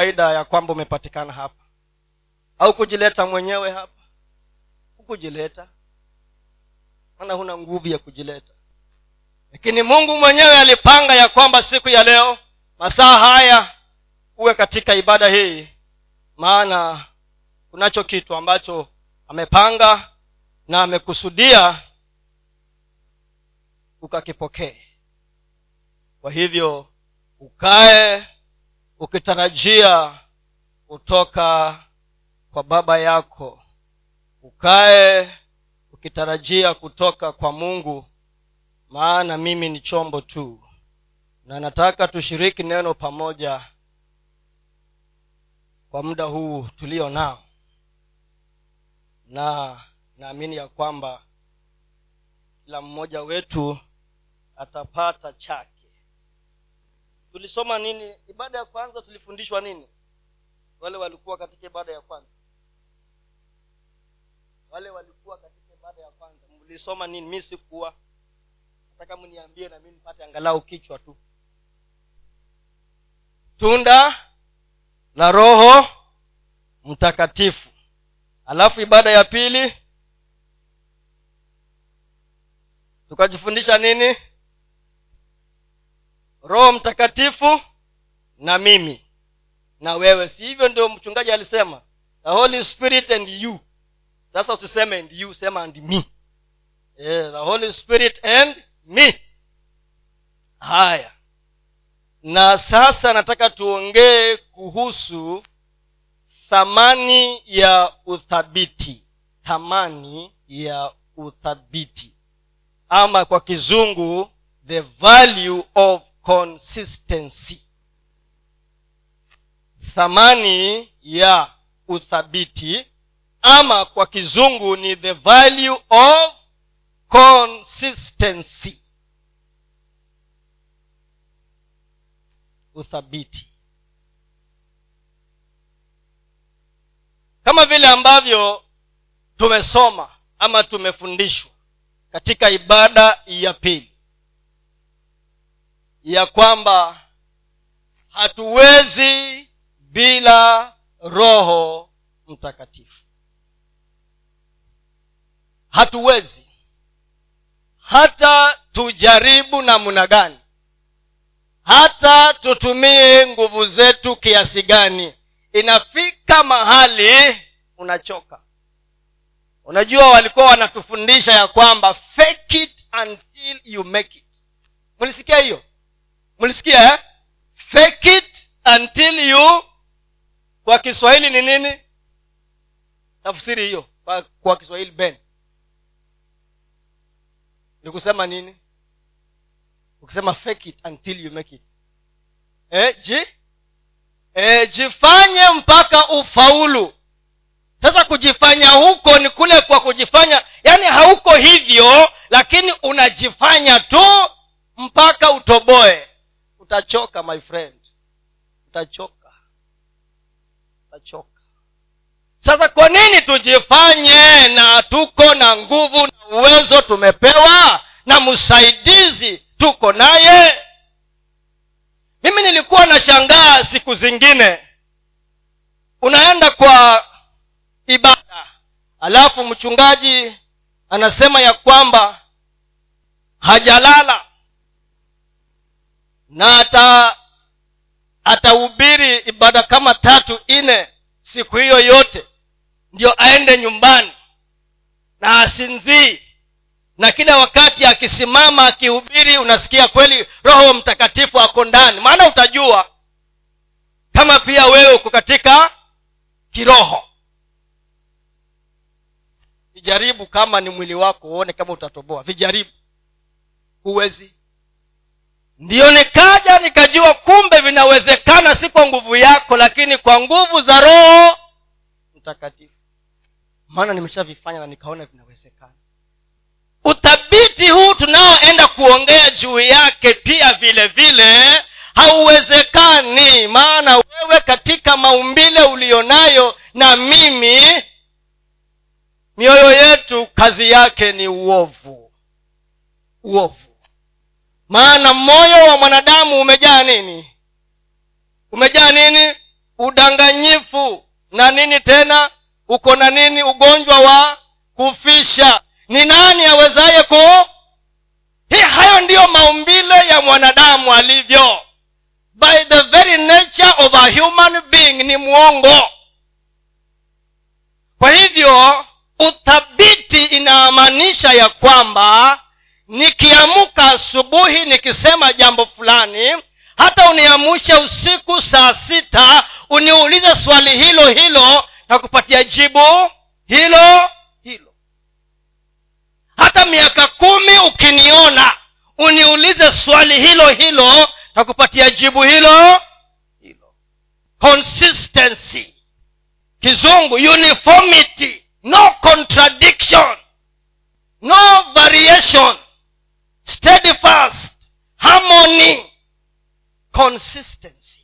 faida ya kwamba umepatikana hapa. Au kujileta mwenyewe hapa. Hukujileta. Maana huna nguvu ya kujileta. Lakini mungu mwenyewe alipanga ya kwamba siku ya leo masaa haya uwe katika ibada hii. Maana kunacho kitu ambacho amepanga na amekusudia ukakipokee. Kwa hivyo ukae ukitarajia kutoka kwa baba yako ukae ukitarajia kutoka kwa mungu maana mimi ni chombo tu. Na nataka tushiriki neno pamoja kwa muda huu tulio nao. Na naamini ya kwamba kila mmoja wetu atapata chake tulisoma nini? Ibada ya kwanza tulifundishwa nini? Wale walikuwa katika ibada ya kwanza. Wale walikuwa katika ibada ya kwanza. Mlisoma nini? Mi sikuwa. Nataka mniambie na mi nipate angalau kichwa tu. Tunda la roho mtakatifu. Alafu ibada ya pili. Tukajifundisha nini roho mtakatifu na mimi. Na wewe si hivyo ndio mchungaji alisema? The holy spirit and you. Sasa usiseme and you sema and me. Yeah, the holy spirit and me. Haya. Na sasa nataka tuongee kuhusu thamani ya uthabiti. Thamani ya uthabiti. Ama kwa kizungu the value of consistency. Thamani ya uthabiti ama kwa kizungu ni the value of consistency. Uthabiti. Kama vile ambavyo tumesoma ama tumefundishwa katika ibada ya pili ya kwamba hatuwezi bila roho mtakatifu. Hatuwezi. Hata tujaribu namna gani? Hata tutumie nguvu zetu kiasi gani? Inafika mahali unachoka. Unajua walikuwa wanatufundisha ya kwamba fake it until you make it. Mlisikia hiyo mlisikia eh? fake it until you kwa kiswahili ni nini? Tafsiri hiyo kwa, kwa kiswahili ben. Ni kusema nini? Ukisema fake it until you make it. Eh, ji? E, jifanye mpaka ufaulu. Sasa kujifanya huko ni kule kwa kujifanya. Yaani hauko hivyo lakini unajifanya tu mpaka utoboe utachoka my friend. Utachoka. Utachoka. Sasa kwa nini tujifanye na tuko na nguvu na uwezo tumepewa na msaidizi tuko naye? Mimi nilikuwa nashangaa siku zingine. Unaenda kwa ibada alafu mchungaji anasema ya kwamba hajalala na ata atahubiri ibada kama tatu nne siku hiyo yote. Ndio aende nyumbani. Na asinzii. Na kila wakati akisimama akihubiri unasikia kweli roho mtakatifu ako ndani. Maana utajua kama pia wewe uko katika kiroho. Vijaribu kama ni mwili wako uone kama utatoboa. Vijaribu. Huwezi ndiyo nikaja nikajua kumbe vinawezekana si kwa nguvu yako lakini kwa nguvu za roho mtakatifu. Maana nimeshavifanya na nikaona vinawezekana. Uthabiti huu tunaoenda kuongea juu yake pia vile vile hauwezekani. Maana wewe katika maumbile ulionayo na mimi mioyo yetu kazi yake ni uovu. Uovu maana moyo wa mwanadamu umejaa nini? Umejaa nini? Udanganyifu. Na nini tena? Uko na nini? Ugonjwa wa kufisha. Ni nani awezaye ku? Hii hayo ndiyo maumbile ya mwanadamu alivyo. By the very nature of a human being ni mwongo. Kwa hivyo uthabiti inamaanisha ya kwamba nikiamka asubuhi nikisema jambo fulani hata uniamushe usiku saa sita uniulize swali hilo hilo na kupatia jibu hilo hilo. Hata miaka kumi ukiniona uniulize swali hilo hilo na kupatia jibu hilo hilo. Consistency. Kizungu uniformity. No contradiction. No variation steadfast harmony consistency.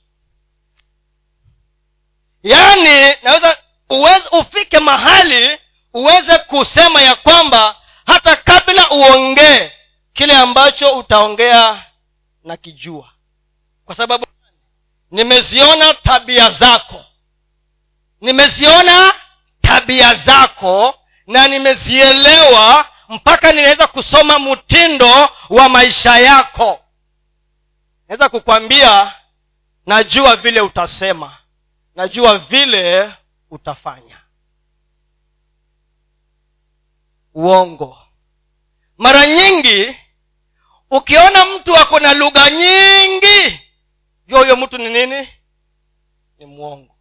Yaani naweza uweze, ufike mahali uweze kusema ya kwamba hata kabla uongee kile ambacho utaongea na kijua kwa sababu nimeziona tabia zako. Nimeziona tabia zako na nimezielewa mpaka ninaweza kusoma mtindo wa maisha yako. Naweza kukwambia najua vile utasema. Najua vile utafanya. Uongo. Mara nyingi ukiona mtu ako na lugha nyingi jua huyo mtu ni nini? Ni mwongo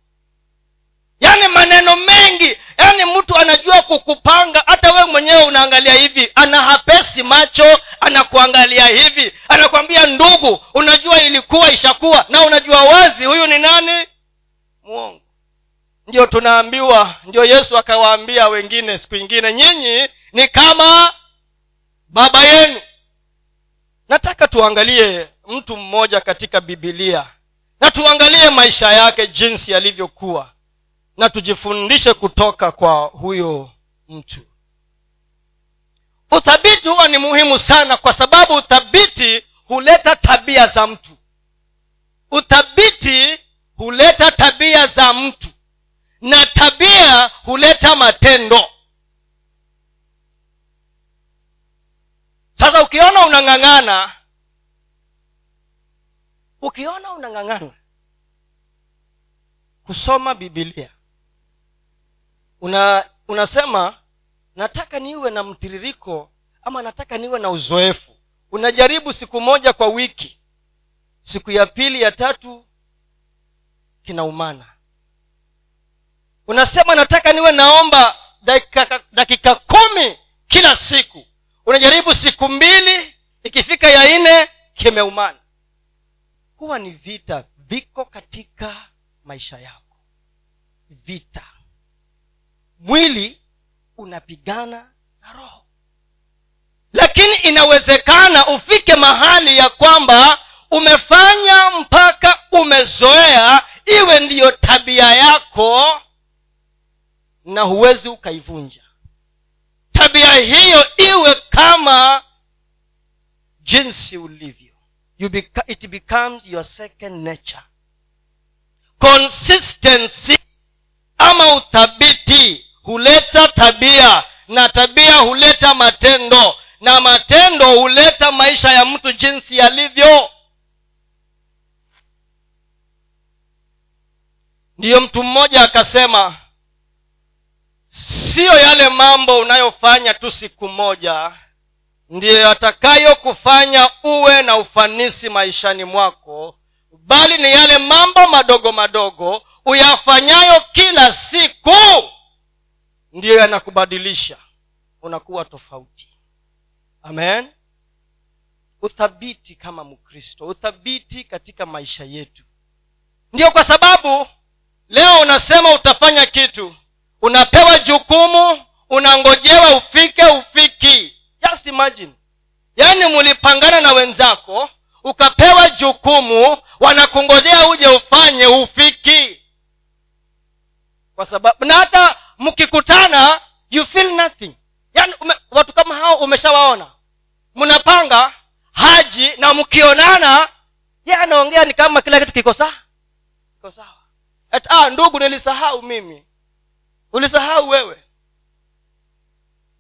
yaani maneno mengi yaani mtu anajua kukupanga hata wewe mwenyewe unaangalia hivi ana hapesi macho anakuangalia hivi anakwambia ndugu unajua ilikuwa ishakuwa na unajua wazi huyu ni nani? Mwongo. Ndio tunaambiwa ndio yesu akawaambia wengine siku ingine nyinyi ni kama baba yenu. Nataka tuangalie mtu mmoja katika bibilia na tuangalie maisha yake jinsi yalivyokuwa na tujifundishe kutoka kwa huyo mtu. Uthabiti huwa ni muhimu sana kwa sababu uthabiti huleta tabia za mtu. Uthabiti huleta tabia za mtu na tabia huleta matendo. Sasa ukiona unang'ang'ana ukiona unang'ang'ana kusoma bibilia una unasema nataka niwe na mtiririko ama nataka niwe na uzoefu. Unajaribu siku moja kwa wiki. Siku ya pili ya tatu kinaumana. Unasema nataka niwe naomba dakika, dakika kumi kila siku. Unajaribu siku mbili ikifika ya nne kimeumana. Huwa ni vita viko katika maisha yako. Vita mwili unapigana na roho. Lakini inawezekana ufike mahali ya kwamba umefanya mpaka umezoea iwe ndiyo tabia yako na huwezi ukaivunja. Tabia hiyo iwe kama jinsi ulivyo. You beca- it becomes your second nature. Consistency ama uthabiti huleta tabia na tabia huleta matendo na matendo huleta maisha ya mtu jinsi yalivyo. Ndiyo mtu mmoja akasema siyo yale mambo unayofanya tu siku moja ndiyo yatakayokufanya uwe na ufanisi maishani mwako bali ni yale mambo madogo madogo uyafanyayo kila siku ndiyo yanakubadilisha. Unakuwa tofauti. Amen. Uthabiti kama mkristo. Uthabiti katika maisha yetu. Ndiyo kwa sababu leo unasema utafanya kitu. Unapewa jukumu unangojewa ufike ufiki. Just imagine. Yaani mulipangana na wenzako ukapewa jukumu wanakungojea uje ufanye ufiki. Kwa sababu na hata mkikutana you feel nothing. Yaani watu kama hao umeshawaona. Mnapanga haji na mkionana ye anaongea ni kama kila kitu kiko kiko sawa. Ah, ndugu nilisahau mimi. Ulisahau wewe.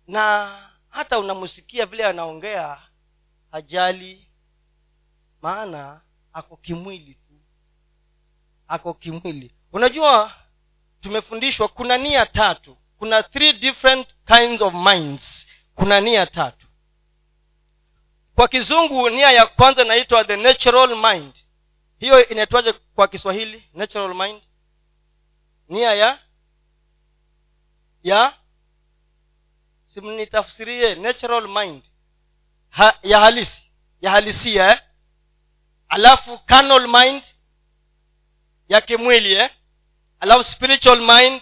Na hata unamsikia vile anaongea hajali. Maana ako kimwili tu. Ako kimwili. Unajua tumefundishwa kuna nia tatu. Kuna three different kinds of minds. Kuna nia tatu. Kwa kizungu nia ya kwanza inaitwa the natural mind. Hiyo inaitwaje kwa kiswahili? Natural mind? Nia ya ya simnitafsirie natural mind. Ha, ya halisi ya halisia eh? alafu carnal mind ya kimwili eh? Alafu spiritual mind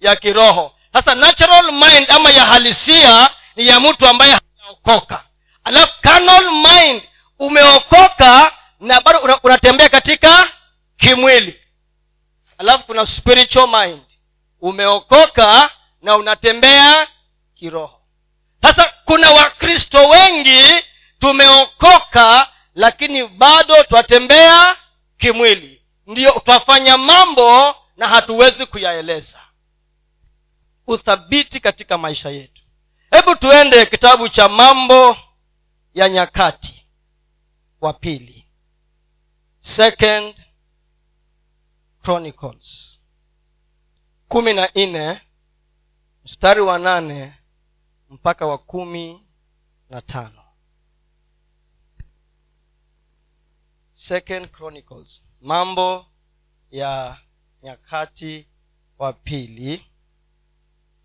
ya kiroho. Sasa natural mind ama ya halisia ni ya mtu ambaye hajaokoka. Alafu carnal mind. Umeokoka na bado unatembea katika kimwili. Alafu kuna spiritual mind. Umeokoka na unatembea kiroho. Sasa kuna wakristo wengi tumeokoka lakini bado twatembea kimwili. Ndiyo twafanya mambo na hatuwezi kuyaeleza. Uthabiti katika maisha yetu. Hebu tuende kitabu cha mambo ya nyakati wa pili. Second chronicles. Kumi na nne mstari wa nane mpaka wa kumi na tano. Second chronicles. Mambo ya nyakati wa pili.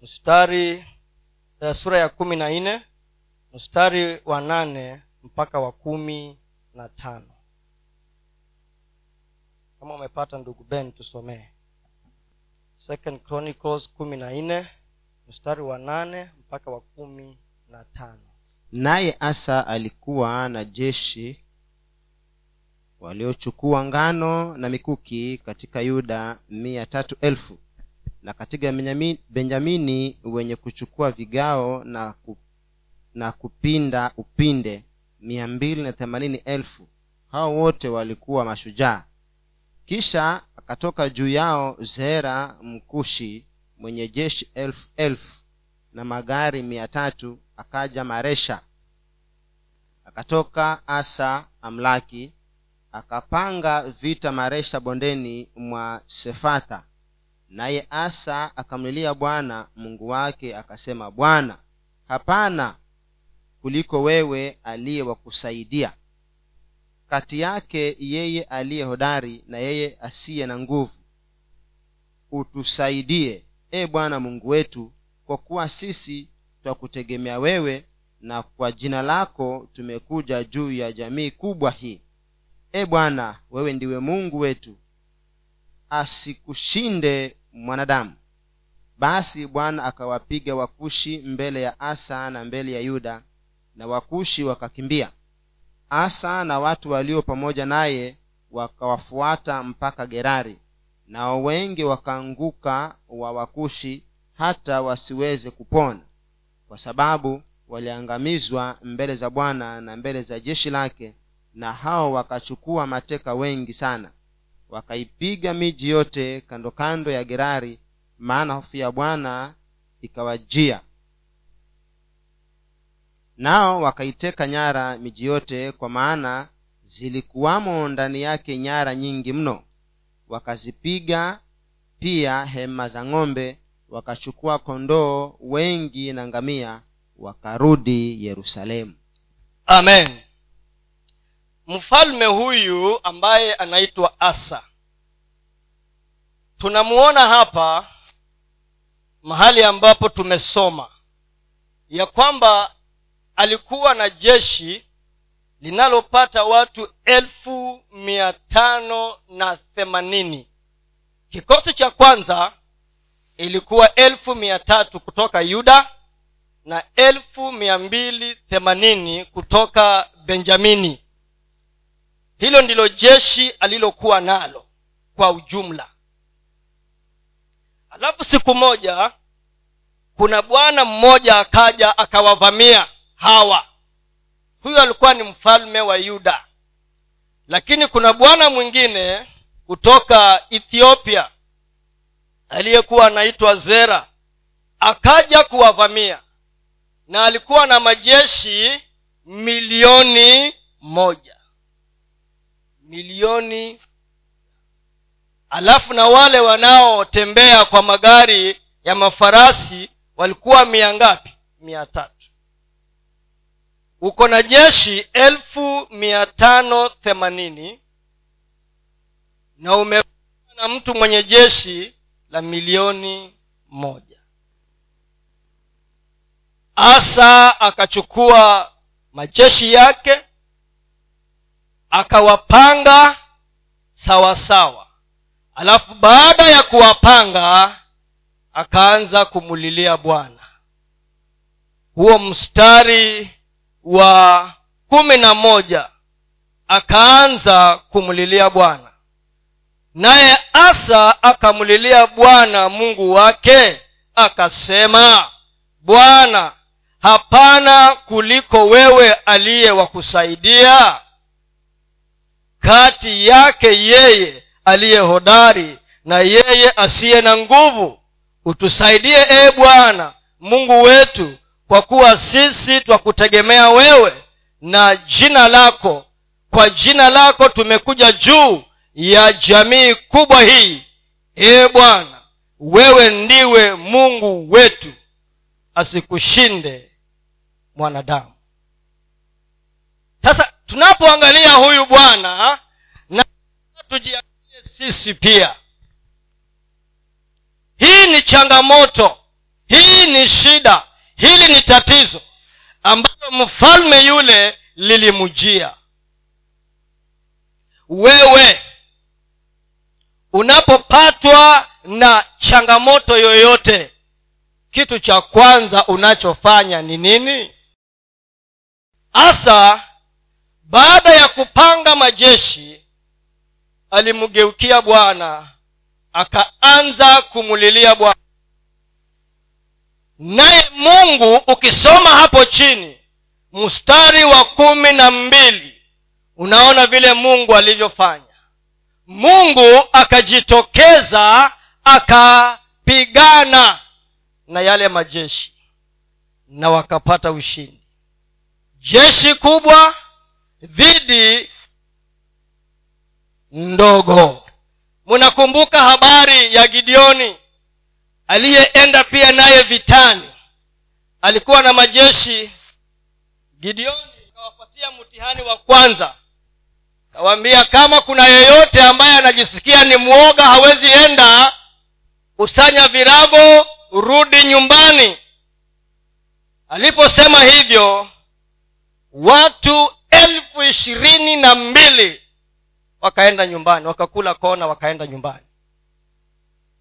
Mstari uh, sura ya kumi na nne. Mstari wa nane mpaka wa kumi na tano. Kama umepata ndugu ben tusomee. Second chronicles kumi na nne mstari wa nane mpaka wa kumi na tano. Naye asa alikuwa na jeshi waliochukua ngano na mikuki katika yuda mia tatu elfu. Na katika benjamini wenye kuchukua vigao na, ku, na kupinda upinde mia mbili na themanini elfu. Hao wote walikuwa mashujaa. Kisha akatoka juu yao zera mkushi mwenye jeshi elfu elfu na magari mia tatu akaja maresha. Akatoka asa amlaki akapanga vita maresha bondeni mwa sefata. Naye asa akamlilia bwana mungu wake akasema bwana hapana kuliko wewe aliye wa kati yake yeye aliye hodari na yeye asiye na nguvu utusaidie e bwana mungu wetu kwa kuwa sisi twakutegemea wewe na kwa jina lako tumekuja juu ya jamii kubwa hii e bwana wewe ndiwe mungu wetu asikushinde mwanadamu. Basi bwana akawapiga wakushi mbele ya asa na mbele ya yuda na wakushi wakakimbia. Asa na watu walio pamoja naye wakawafuata mpaka gerari nao wengi wakaanguka wa wakushi hata wasiweze kupona kwa sababu waliangamizwa mbele za bwana na mbele za jeshi lake na hao wakachukua mateka wengi sana. Wakaipiga miji yote kando kando ya gerari maana hofu ya bwana ikawajia. Nao wakaiteka nyara miji yote kwa maana zilikuwamo ndani yake nyara nyingi mno. Wakazipiga pia hema za ng'ombe wakachukua kondoo wengi na ngamia wakarudi yerusalemu. Amen mfalme huyu ambaye anaitwa asa. Tunamuona hapa mahali ambapo tumesoma ya kwamba alikuwa na jeshi linalopata watu elfu mia tano na themanini. Kikosi cha kwanza ilikuwa elfu mia tatu kutoka yuda na elfu mia mbili themanini kutoka benjamini hilo ndilo jeshi alilokuwa nalo kwa ujumla. Alafu siku moja kuna bwana mmoja akaja akawavamia hawa. Huyo alikuwa ni mfalme wa yuda. Lakini kuna bwana mwingine kutoka ethiopia aliyekuwa anaitwa zera akaja kuwavamia na alikuwa na majeshi milioni moja milioni alafu na wale wanaotembea kwa magari ya mafarasi walikuwa mia ngapi? Mia tatu. Uko na jeshi elfu mia tano themanini na ume na mtu mwenye jeshi la milioni moja. Asa akachukua majeshi yake akawapanga sawasawa. Alafu baada ya kuwapanga akaanza kumulilia bwana. Huo mstari wa kumi na moja akaanza kumlilia bwana. Naye asa akamlilia bwana mungu wake akasema bwana hapana kuliko wewe aliye wa kusaidia kati yake yeye aliye hodari na yeye asiye na nguvu. Utusaidie ee bwana mungu wetu kwa kuwa sisi twakutegemea wewe na jina lako. Kwa jina lako tumekuja juu ya jamii kubwa hii. Ee bwana wewe ndiwe mungu wetu. Asikushinde mwanadamu. Sasa tunapoangalia huyu bwana na tujiangalie sisi pia. Hii ni changamoto hii ni shida hili ni tatizo ambalo mfalme yule lilimjia. Wewe unapopatwa na changamoto yoyote kitu cha kwanza unachofanya ni nini? Hasa baada ya kupanga majeshi alimgeukia bwana akaanza kumulilia bwana. Naye mungu ukisoma hapo chini mstari wa kumi na mbili unaona vile mungu alivyofanya. Mungu akajitokeza akapigana na yale majeshi na wakapata ushindi. Jeshi kubwa dhidi ndogo. Mnakumbuka habari ya gideoni? Aliyeenda pia naye vitani. Alikuwa na majeshi. Gideoni akawapatia mtihani wa kwanza. Kawaambia kama kuna yeyote ambaye anajisikia ni mwoga hawezi enda kusanya virago rudi nyumbani. Aliposema hivyo watu elfu ishirini na mbili. Wakaenda nyumbani wakakula kona wakaenda nyumbani.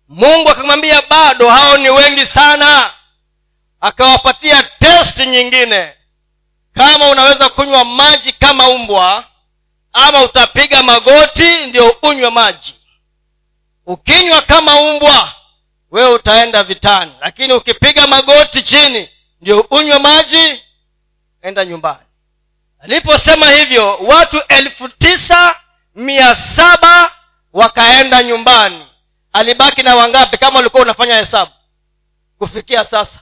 Mungu akamwambia bado hao ni wengi sana. Akawapatia testi nyingine. Kama unaweza kunywa maji kama umbwa ama utapiga magoti ndio unywe maji. Ukinywa kama umbwa wewe utaenda vitani. Lakini ukipiga magoti chini ndio unywe maji enda nyumbani aliposema hivyo watu elfu tisa mia saba wakaenda nyumbani. Alibaki na wangapi? Kama ulikuwa unafanya hesabu. Kufikia sasa.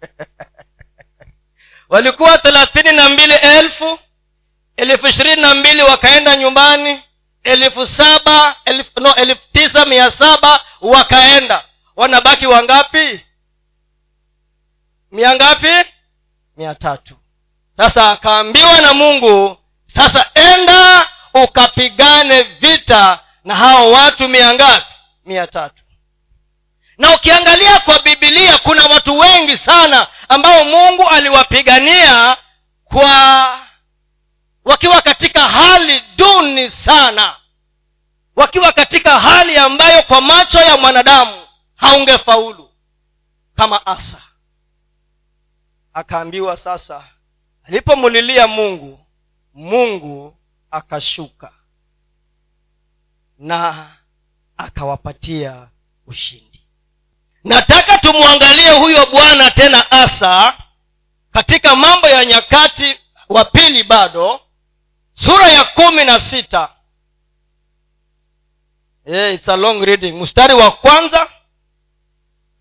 Walikuwa thelathini na mbili elfu elfu ishirini na mbili wakaenda nyumbani elfu saba elfu, no, elfu tisa mia saba wakaenda. Wanabaki wangapi? Mia ngapi? Mia tatu sasa akaambiwa na mungu sasa enda ukapigane vita na hao watu mia ngapi? Mia tatu. Na ukiangalia kwa bibilia kuna watu wengi sana ambao mungu aliwapigania kwa wakiwa katika hali duni sana. Wakiwa katika hali ambayo kwa macho ya mwanadamu haungefaulu kama asa. Akaambiwa sasa alipomulilia mungu mungu akashuka na akawapatia ushindi. Nataka tumwangalie huyo bwana tena asa katika mambo ya nyakati wa pili bado sura ya kumi na sita. Yeah, it's a long reading. Mstari wa kwanza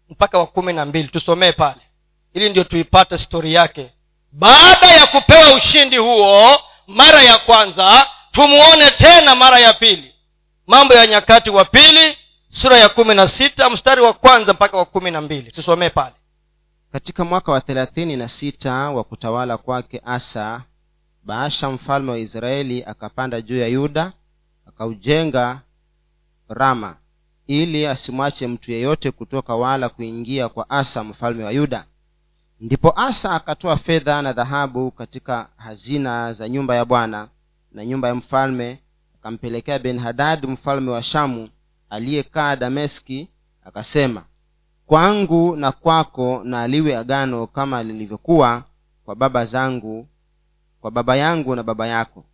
mpaka wa kumi na mbili. Tusomee pale. Ili ndio tuipate stori yake baada ya kupewa ushindi huo mara ya kwanza tumuone tena mara ya pili. Mambo ya nyakati wa pili sura ya kumi na sita mstari wa kwanza mpaka wa kumi na mbili tusomee pale. Katika mwaka wa thelathini na sita wa kutawala kwake asa baasha mfalme wa israeli akapanda juu ya yuda akaujenga rama ili asimwache mtu yeyote kutoka wala kuingia kwa asa mfalme wa yuda ndipo asa akatoa fedha na dhahabu katika hazina za nyumba ya bwana na nyumba ya mfalme akampelekea ben hadad mfalme wa shamu aliyekaa dameski akasema kwangu na kwako na aliwe agano kama lilivyokuwa kwa baba zangu kwa baba yangu na baba yako.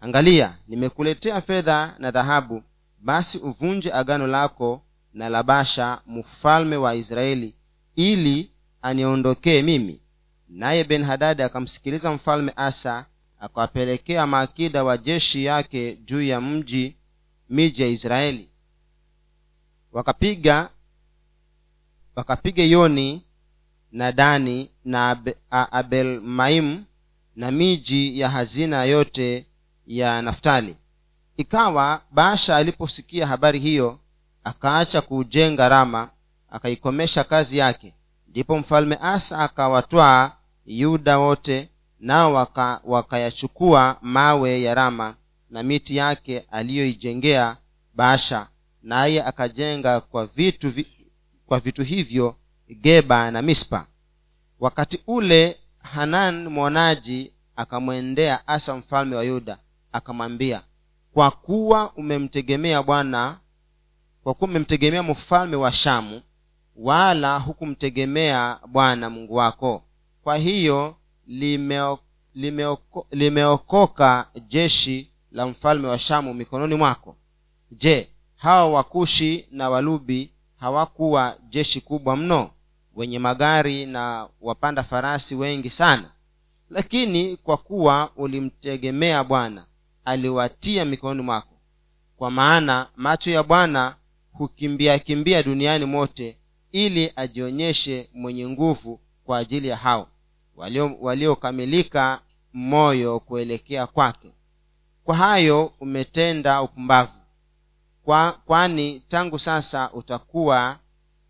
Angalia nimekuletea fedha na dhahabu basi uvunje agano lako na labasha mfalme wa israeli ili aniondokee mimi. Naye ben hadadi akamsikiliza mfalme asa akawapelekea maakida wa jeshi yake juu ya mji miji ya israeli. Wakapiga wakapiga yoni na dani na abelmaim na miji ya hazina yote ya naftali. Ikawa baasha aliposikia habari hiyo akaacha kuujenga rama akaikomesha kazi yake ndipo mfalme asa akawatwaa yuda wote nao waka- wakayachukua mawe ya rama na miti yake aliyoijengea baasha. Naye akajenga kwa vitu vi, kwa vitu hivyo geba na mispa. Wakati ule hanan mwonaji akamwendea asa mfalme wa yuda akamwambia kwa kuwa umemtegemea bwana kwa kuwa umemtegemea mfalme wa shamu wala hukumtegemea bwana mungu wako. Kwa hiyo limeo, limeoko, limeokoka jeshi la mfalme wa shamu mikononi mwako. Je hawa wakushi na walubi hawakuwa jeshi kubwa mno wenye magari na wapanda farasi wengi sana? Lakini kwa kuwa ulimtegemea bwana aliwatia mikononi mwako. Kwa maana macho ya bwana hukimbia kimbia duniani mote ili ajionyeshe mwenye nguvu kwa ajili ya hao walio- waliokamilika moyo kuelekea kwake. Kwa hayo umetenda upumbavu kwa, kwani tangu sasa utakuwa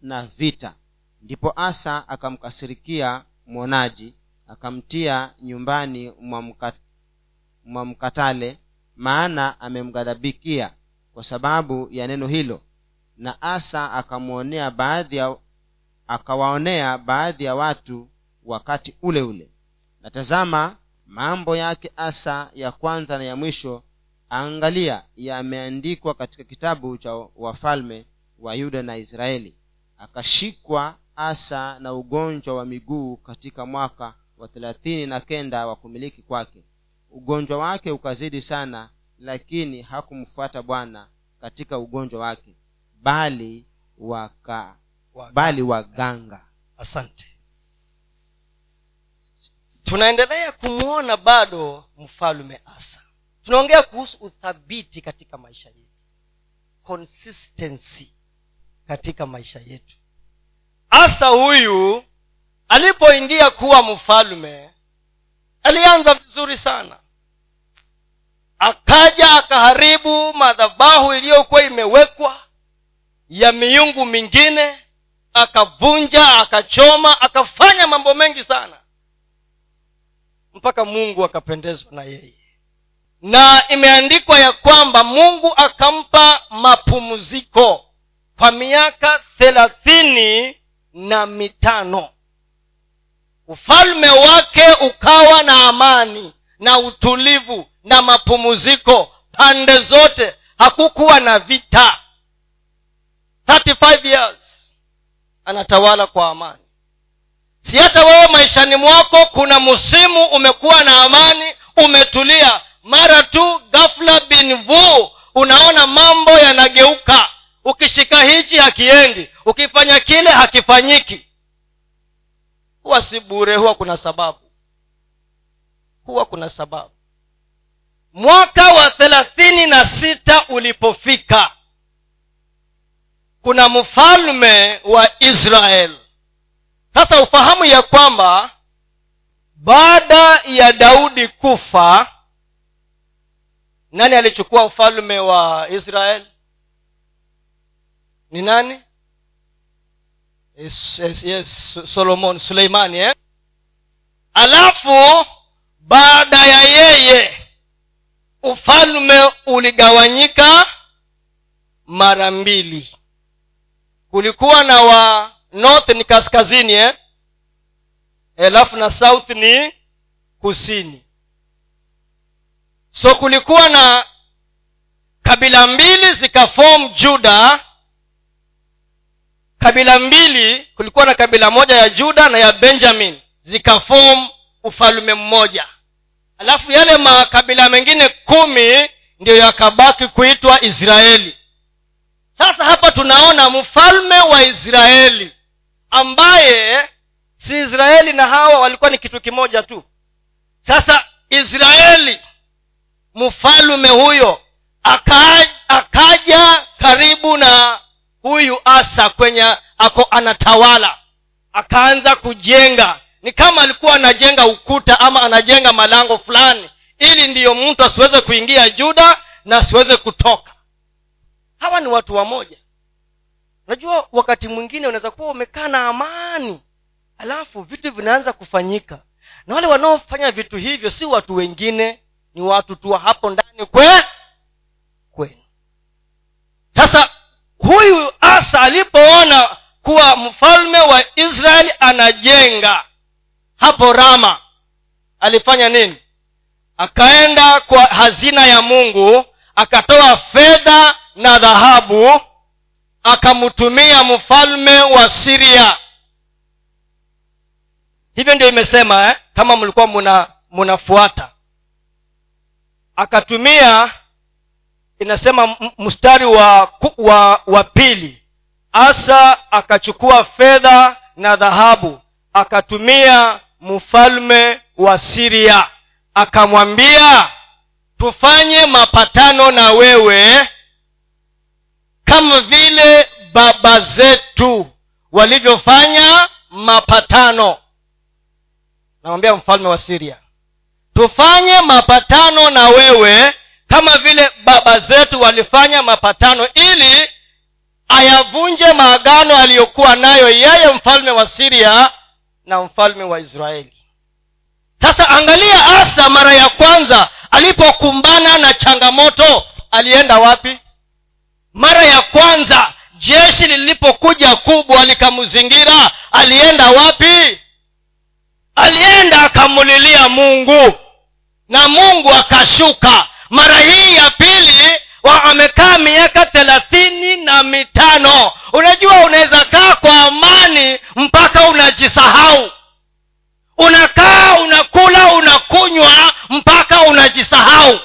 na vita. Ndipo asa akamkasirikia mwonaji akamtia nyumbani mwa mkatale maana amemghadhabikia kwa sababu ya neno hilo na asa akamwonea baadhi ya akawaonea baadhi ya watu wakati ule ule. Na mambo yake asa ya kwanza na ya mwisho angalia yameandikwa katika kitabu cha wafalme wa yuda na israeli. Akashikwa asa na ugonjwa wa miguu katika mwaka wa thelathini na kenda wa kumiliki kwake. Ugonjwa wake ukazidi sana lakini hakumfuata bwana katika ugonjwa wake bali waka bali waganga. Asante. Tunaendelea kumwona bado mfalume asa. Tunaongea kuhusu uthabiti katika maisha yetu. Consistency katika maisha yetu. Asa huyu alipoingia kuwa mfalme alianza vizuri sana. Akaja akaharibu madhabahu iliyokuwa imewekwa ya miungu mingine akavunja akachoma akafanya mambo mengi sana. Mpaka mungu akapendezwa na yeye. Na imeandikwa ya kwamba mungu akampa mapumziko kwa miaka thelathini na mitano. Ufalme wake ukawa na amani na utulivu na mapumziko pande zote. Hakukuwa na vita 35 years anatawala kwa amani. Si hata wewe maishani mwako kuna msimu umekuwa na amani umetulia. Mara tu ghafla binvu unaona mambo yanageuka. Ukishika hichi hakiendi. Ukifanya kile hakifanyiki. Huwa si bure huwa kuna sababu. Huwa kuna sababu. Mwaka wa thelathini na sita ulipofika kuna mfalme wa israel. Sasa ufahamu ya kwamba baada ya daudi kufa nani alichukua ufalme wa israel? Ni nani? Yes, yes, yes, solomon suleimani eh? alafu baada ya yeye ufalme uligawanyika mara mbili kulikuwa na wa north ni kaskazini eh? alafu na south ni kusini. So kulikuwa na kabila mbili zikafom juda. Kabila mbili kulikuwa na kabila moja ya juda na ya benjamin zikafom ufalume mmoja. Alafu yale makabila mengine kumi ndiyo yakabaki kuitwa israeli sasa hapa tunaona mfalme wa israeli ambaye si israeli na hawa walikuwa ni kitu kimoja tu. Sasa israeli mfalme huyo akaja, akaja karibu na huyu asa kwenye ako anatawala. Akaanza kujenga. Ni kama alikuwa anajenga ukuta ama anajenga malango fulani ili ndiyo mtu asiweze kuingia juda na asiweze kutoka hawa ni watu wamoja unajua wakati mwingine unaweza kuwa umekaa na amani alafu vitu vinaanza kufanyika. Na wale wanaofanya vitu hivyo si watu wengine ni watu tu hapo ndani kwe kwenu. Sasa huyu asa alipoona kuwa mfalme wa israeli anajenga hapo rama alifanya nini? Akaenda kwa hazina ya mungu akatoa fedha na dhahabu akamtumia mfalme wa siria hivyo ndio imesema eh? kama mlikuwa muna munafuata. Akatumia inasema mstari wa wa, wa pili. Asa akachukua fedha na dhahabu akatumia mfalme wa siria akamwambia tufanye mapatano na wewe kama vile baba zetu walivyofanya mapatano. Namwambia mfalme wa siria tufanye mapatano na wewe kama vile baba zetu walifanya mapatano ili ayavunje maagano aliyokuwa nayo yeye mfalme wa siria na mfalme wa israeli. Sasa angalia asa mara ya kwanza alipokumbana na changamoto alienda wapi mara ya kwanza jeshi lilipokuja kubwa likamzingira alienda wapi? Alienda akamulilia mungu. Na mungu akashuka. Mara hii ya pili amekaa miaka thelathini na mitano. Unajua unaweza kaa kwa amani mpaka unajisahau. Unakaa unakula unakunywa mpaka unajisahau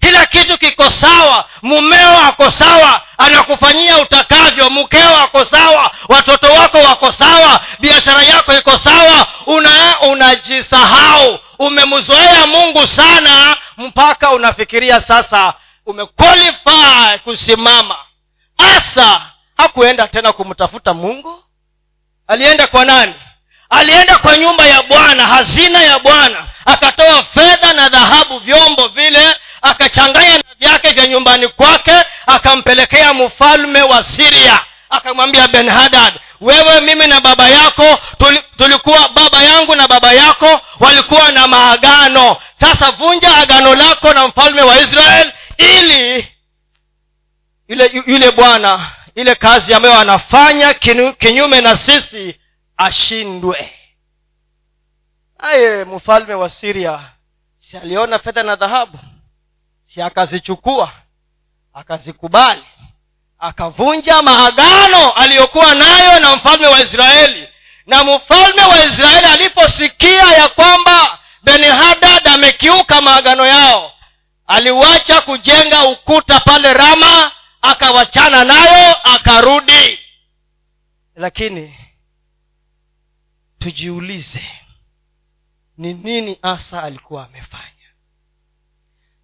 kila kitu kiko sawa mumeo ako sawa anakufanyia utakavyo mkeo ako sawa watoto wako wako sawa biashara yako iko sawa una unajisahau. Umemzoea mungu sana mpaka unafikiria sasa umequalify kusimama. Asa hakuenda tena kumtafuta mungu? Alienda kwa nani? Alienda kwa nyumba ya bwana hazina ya bwana. Akatoa fedha na dhahabu vyombo vile akachanganya na vyake vya nyumbani kwake akampelekea mfalme wa siria. Akamwambia ben hadad wewe mimi na baba yako tulikuwa baba yangu na baba yako walikuwa na maagano. Sasa vunja agano lako na mfalme wa israel ili yule yule bwana ile kazi ambayo anafanya kinyume na sisi ashindwe. Aye mfalme wa siria si aliona fedha na dhahabu si akazichukua akazikubali akavunja maagano aliyokuwa nayo na mfalme wa israeli. Na mfalme wa israeli aliposikia ya kwamba benihadad amekiuka maagano yao aliwacha kujenga ukuta pale rama akawachana nayo akarudi. Lakini tujiulize ni nini asa alikuwa amefanya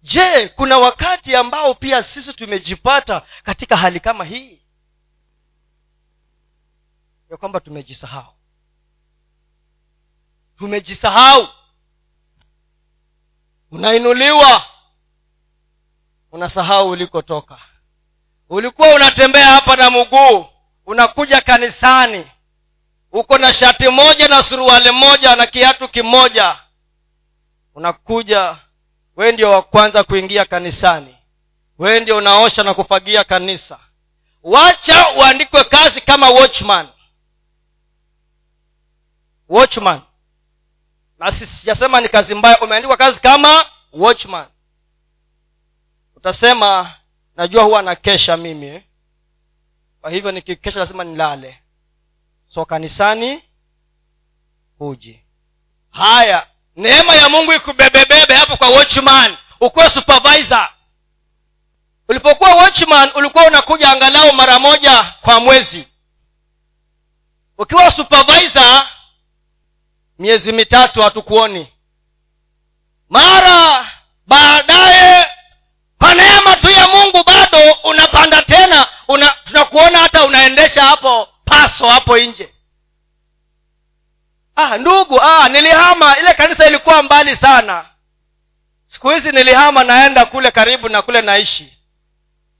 je kuna wakati ambao pia sisi tumejipata katika hali kama hii? Ya kwamba tumejisahau. Tumejisahau. Unainuliwa. Unasahau ulikotoka. Ulikuwa unatembea hapa na mguu unakuja kanisani. Uko na shati moja na suruali moja na kiatu kimoja. Unakuja wee ndio wa kwanza kuingia kanisani. Wee ndio unaosha na kufagia kanisa. Wacha uandikwe kazi kama watchman. Watchman. Na sijasema ni kazi mbaya. Umeandikwa kazi kama watchman. Utasema najua huwa nakesha mimi eh? kwa hivyo nikikesha lazima nilale. So kanisani huji. Haya neema ya mungu ikubebebebe hapo kwa watchman. Ukuwe supervisor. Ulipokuwa watchman ulikuwa unakuja angalau mara moja kwa mwezi. Ukiwa supervisor miezi mitatu hatukuoni. Mara baadaye kwa neema tu ya mungu bado unapanda tena una, tunakuona hata unaendesha hapo paso hapo nje ah ndugu ah nilihama. Ile kanisa ilikuwa mbali sana. Siku hizi nilihama naenda kule karibu na kule naishi.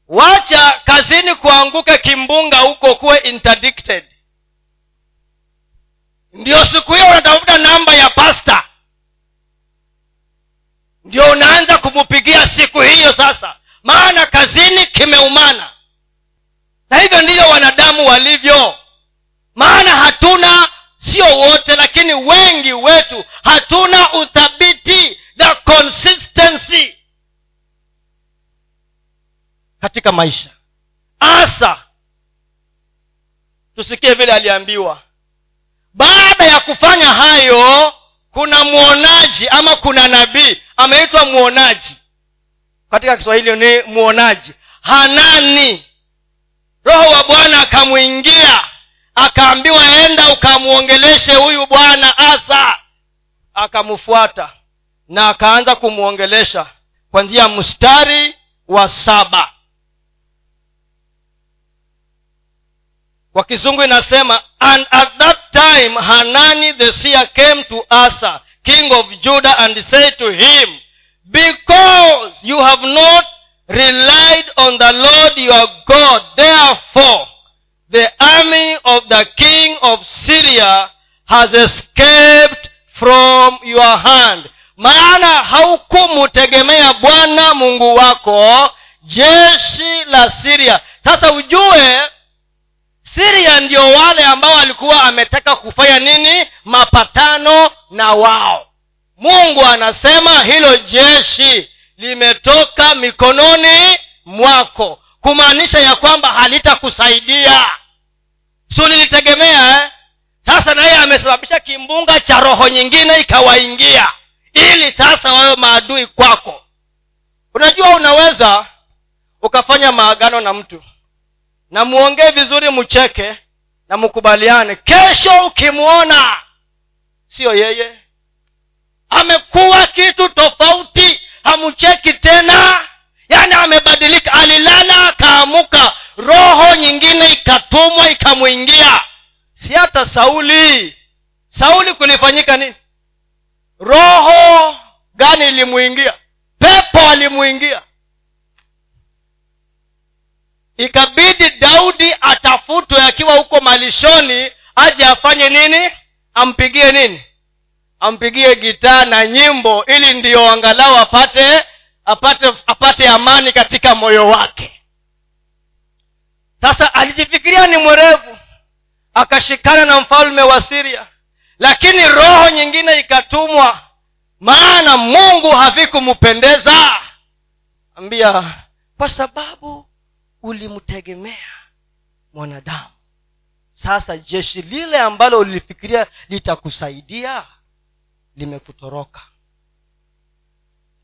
Wacha kazini kuanguke kimbunga huko kuwe interdicted. Ndio siku hiyo unatafuta namba ya pasta ndio unaanza kumupigia siku hiyo sasa. Maana kazini kimeumana. Na hivyo ndivyo wanadamu walivyo. Maana hatuna sio wote lakini wengi wetu hatuna uthabiti the consistency. Katika maisha asa tusikie vile aliambiwa. Baada ya kufanya hayo kuna mwonaji ama kuna nabii ameitwa mwonaji. Katika kiswahili ni mwonaji. Hanani. Roho wa bwana akamwingia akaambiwa enda ukamwongeleshe huyu bwana asa. Akamfuata na akaanza kumwongelesha kwanzia mstari wa saba. Kwa kizungu inasema and at that time hanani the seer came to asa king of judah and said to him because you have not relied on the lord your god therefore the army of the king of syria has escaped from your hand. Maana haukumutegemea bwana mungu wako jeshi la siria sasa ujue siria ndio wale ambao alikuwa ametaka kufanya nini? Mapatano na wao. Mungu anasema hilo jeshi limetoka mikononi mwako kumaanisha ya kwamba halitakusaidia. Sulilitegemea eh? sasa naye amesababisha kimbunga cha roho nyingine ikawaingia ili sasa wawe maadui kwako. Unajua unaweza ukafanya maagano na mtu na muongee vizuri mcheke na mkubaliane kesho ukimwona siyo yeye. Amekuwa kitu tofauti hamcheki tena yaani amebadilika alilala akaamuka roho nyingine ikatumwa ikamwingia. Si hata sauli. Sauli kulifanyika nini? Roho gani ilimwingia? Pepo alimwingia. Ikabidi daudi atafutwe akiwa huko malishoni aje afanye nini? Ampigie nini? Ampigie gitaa na nyimbo ili ndiyo angalau apate apate apate amani katika moyo wake. Sasa alijifikiria ni mwerevu akashikana na mfalme wa siria lakini roho nyingine ikatumwa maana mungu havikumpendeza ambia kwa sababu ulimtegemea mwanadamu. Sasa jeshi lile ambalo ulifikiria litakusaidia limekutoroka.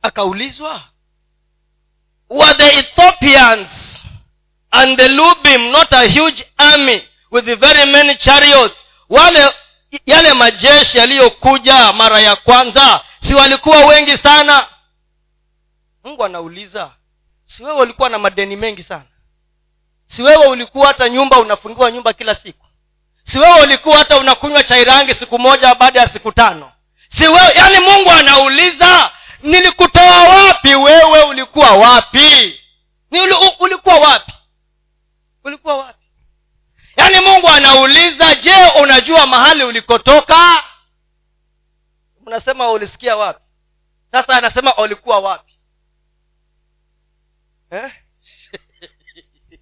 Akaulizwa were the ethiopians and the lubim not a huge army with very many chariots. Wale yale majeshi yaliyokuja mara ya kwanza si walikuwa wengi sana? Mungu anauliza si wewe ulikuwa na madeni mengi sana? Si wewe ulikuwa hata nyumba unafungiwa nyumba kila siku? Si wewe ulikuwa hata unakunywa chai rangi siku moja baada ya siku tano? Si wewe yaani mungu anauliza nilikutoa wapi? Wewe ulikuwa wapi? Ni uli, ulikuwa wapi? Ulikuwa wapi? Yaani mungu anauliza je unajua mahali ulikotoka? Unasema ulisikia wapi? Sasa anasema ulikuwa wapi? Eh?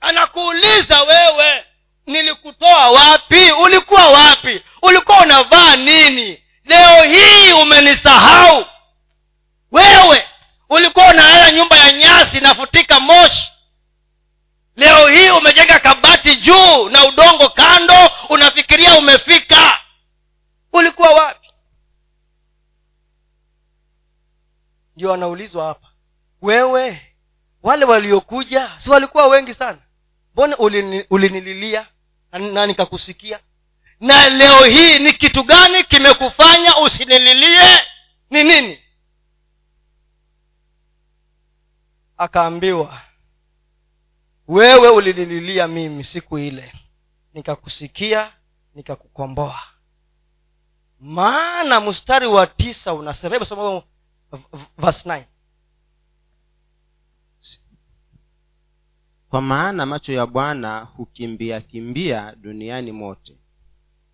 anakuuliza wewe nilikutoa wapi? Ulikuwa wapi? Ulikuwa unavaa nini? Leo hii umenisahau wewe ulikuwa unalala nyumba ya nyasi nafutika moshi. Leo hii umejenga kabati juu na udongo kando unafikiria umefika. Ulikuwa wapi? Ndio wanaulizwa hapa. Wewe wale waliokuja si walikuwa wengi sana? Mbona ulini, ulinililia na nikakusikia? Na leo hii ni kitu gani kimekufanya usinililie? Ni nini akaambiwa wewe ulinililia mimi siku ile nikakusikia nikakukomboa. Maana mstari wa tisa unasema hebu soma verse 9 kwa maana macho ya bwana hukimbia kimbia duniani mote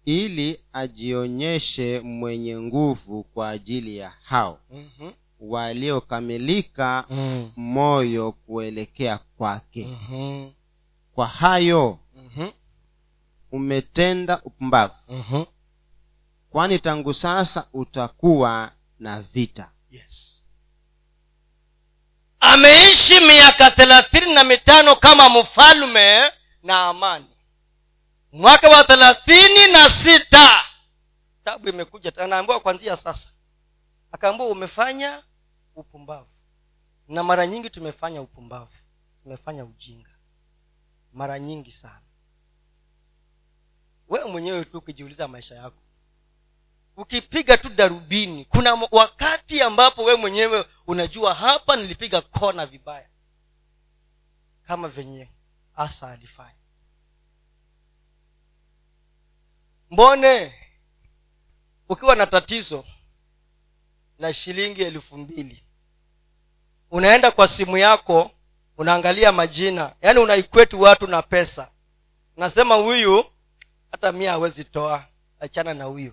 ili ajionyeshe mwenye nguvu kwa ajili ya hao. Mm-hmm. Waliokamilika mm. moyo kuelekea kwake mm-hmm. kwa hayo mm-hmm. umetenda upumbavu mm-hmm. kwani tangu sasa utakuwa na vita yes ameishi miaka thelathini na mitano kama mfalme na amani mwaka wa thelathini na sita tabu imekuja anaambiwa kwanzia sasa akaambiwa umefanya upumbavu. Na mara nyingi tumefanya upumbavu tumefanya ujinga. Mara nyingi sana. Wewe mwenyewe tu ukijiuliza maisha yako. Ukipiga tu darubini kuna wakati ambapo wewe mwenyewe unajua hapa nilipiga kona vibaya. Kama venye asa alifanya. Mbone ukiwa na tatizo la shilingi elfu mbili. Unaenda kwa simu yako unaangalia majina yaani unaikwetu watu na pesa. Unasema huyu hata mia hawezi toa achana na huyu.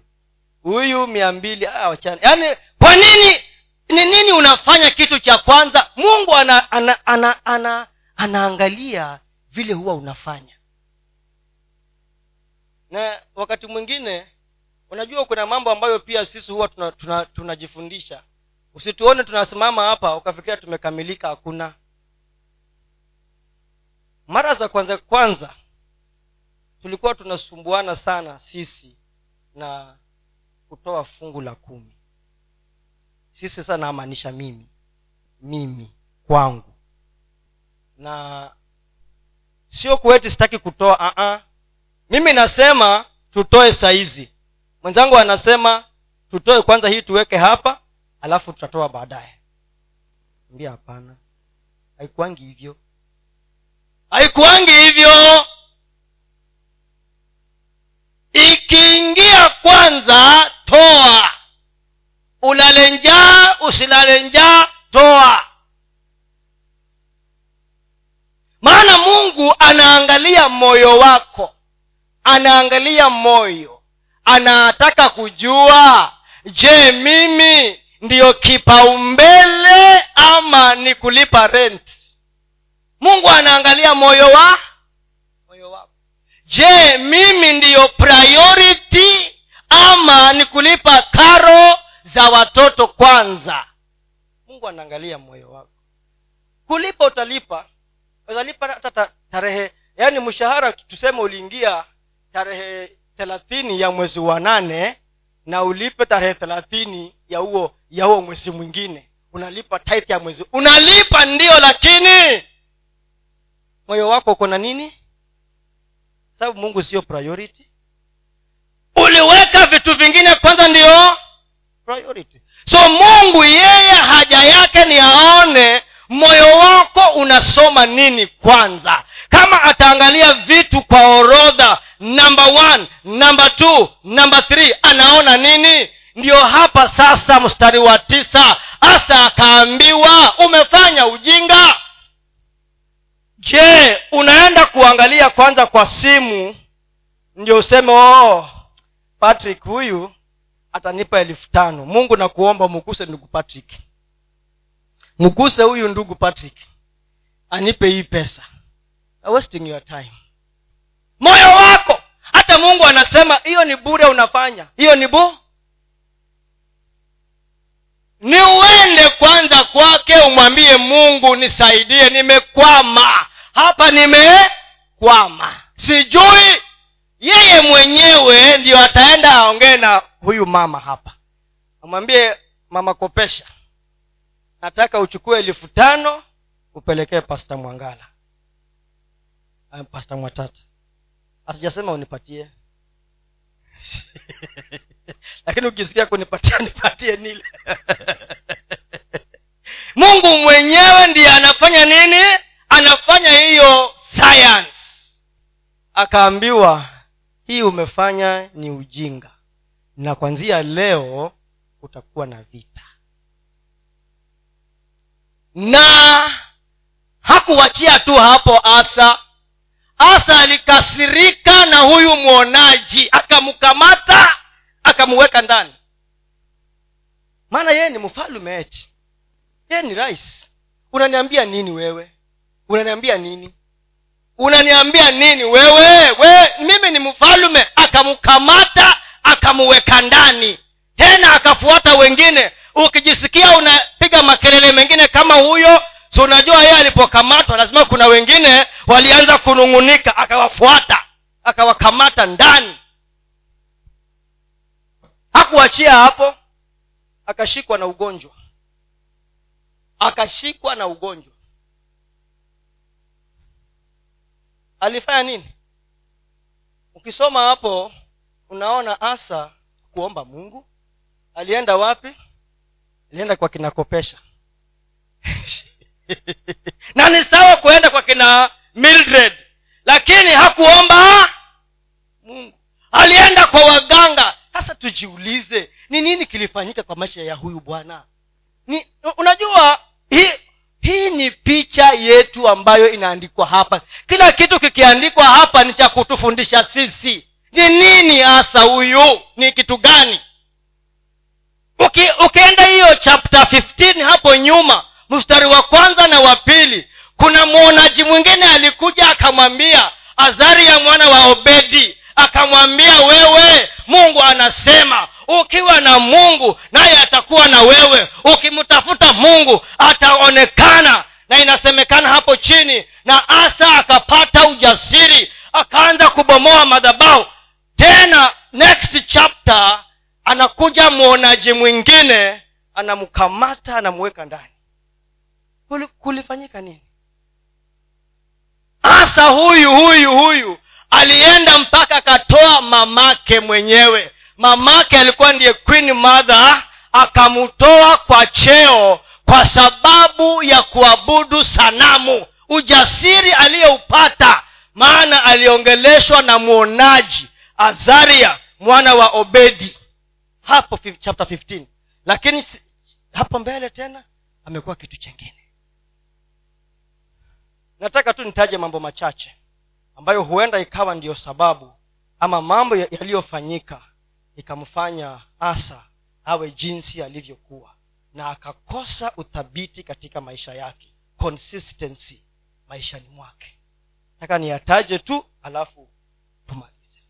Huyu mia mbili ah, wachana yaani kwa nini ni nini unafanya kitu cha kwanza? Mungu ana, ana, ana, ana, anaangalia vile huwa unafanya. Na wakati mwingine unajua kuna mambo ambayo pia sisi huwa tunajifundisha tuna, tuna, usituone tunasimama hapa ukafikiria tumekamilika hakuna. Mara za kwanza kwanza tulikuwa tunasumbuana sana sisi na kutoa fungu la kumi. Sisi sasa namaanisha mimi mimi kwangu. Na sio kuweti sitaki kutoa uh-uh. mimi nasema tutoe saizi mwenzangu anasema tutoe kwanza hii tuweke hapa alafu tutatoa baadaye. Mbia hapana haikuangi hivyo. Haikuangi hivyo. Ikiingia kwanza toa. Ulale njaa usilale njaa toa. Maana mungu anaangalia moyo wako anaangalia moyo anataka kujua je mimi ndiyo kipaumbele ama ni kulipa rent? Mungu anaangalia moyo wa moyo wako. Je mimi ndiyo priority ama ni kulipa karo za watoto kwanza? Mungu anaangalia moyo wako. Kulipa utalipa. Utalipa hata tarehe yaani mshahara tuseme uliingia tarehe thelathini ya mwezi wa nane na ulipe tarehe thelathini ya huo ya huo mwezi mwingine. Unalipa tithe ya mwezi. Unalipa ndio lakini moyo wako uko na nini? Sababu mungu sio priority. Uliweka vitu vingine kwanza ndio priority. So mungu yeye haja yake ni aone moyo wako unasoma nini kwanza kama ataangalia vitu kwa orodha namba one namba two namba three anaona nini? Ndiyo hapa sasa mstari wa tisa. Asa akaambiwa umefanya ujinga. Je unaenda kuangalia kwanza kwa simu ndio useme oh patrick huyu atanipa elfu tano. Mungu nakuomba mukuse ndugu patrick. Mkuse huyu ndugu patrick anipe hii pesa wasting your time. Moyo wako hata mungu anasema hiyo ni bure unafanya. Hiyo ni bu. Ni uende kwanza kwake umwambie mungu nisaidie nimekwama. Hapa nimekwama. Sijui yeye mwenyewe ndio ataenda aongee na huyu mama hapa. Amwambie mama kopesha. Nataka uchukue elfu tano upelekee pasta mwangala pasta mwatata asijasema unipatie. Lakini ukisikia kunipatia nipatie nile. Mungu mwenyewe ndiye anafanya nini? Anafanya hiyo science. Akaambiwa hii umefanya ni ujinga. Na kwanzia leo utakuwa na vita. Na hakuwachia tu hapo asa asa alikasirika na huyu mwonaji akamkamata akamuweka ndani. Maana yeye ni mfalume eti. Yeye ni rais. Unaniambia nini wewe? Unaniambia nini? Unaniambia nini wewe? We mimi ni mfalume akamkamata akamuweka ndani. Tena akafuata wengine. Ukijisikia unapiga makelele mengine kama huyo si unajua yeye alipokamatwa lazima kuna wengine walianza kunung'unika akawafuata akawakamata ndani. Hakuachia hapo akashikwa na ugonjwa. Akashikwa na ugonjwa. Alifanya nini? Ukisoma hapo unaona asa kuomba mungu. Alienda wapi? Alienda kwa kinakopesha na ni sawa kuenda kwa kina mildred. Lakini hakuomba mungu. Alienda kwa waganga. Sasa tujiulize ni nini kilifanyika kwa maisha ya huyu bwana? Ni unajua hii hii ni picha yetu ambayo inaandikwa hapa. Kila kitu kikiandikwa hapa ni cha kutufundisha sisi. Ni nini hasa huyu? Ni kitu gani? Uki, ukienda hiyo chapter 15 hapo nyuma mstari wa kwanza na wa pili kuna mwonaji mwingine alikuja akamwambia azaria mwana wa obedi akamwambia wewe mungu anasema ukiwa na mungu naye atakuwa na wewe. Ukimtafuta mungu ataonekana. Na inasemekana hapo chini na asa akapata ujasiri akaanza kubomoa madhabau tena next chapter anakuja mwonaji mwingine anamkamata anamuweka ndani kulifanyika nini? Hasa huyu huyu huyu alienda mpaka akatoa mamake mwenyewe. Mamake alikuwa ndiye queen mother akamtoa kwa cheo kwa sababu ya kuabudu sanamu. Ujasiri aliyoupata maana aliongeleshwa na mwonaji azaria mwana wa obedi. Hapo chapter 15 lakini hapo mbele tena amekuwa kitu chengine nataka tu nitaje mambo machache ambayo huenda ikawa ndiyo sababu ama mambo yaliyofanyika ikamfanya asa awe jinsi alivyokuwa na akakosa uthabiti katika maisha yake consistency maishani mwake. Nataka niyataje tu alafu tumalize.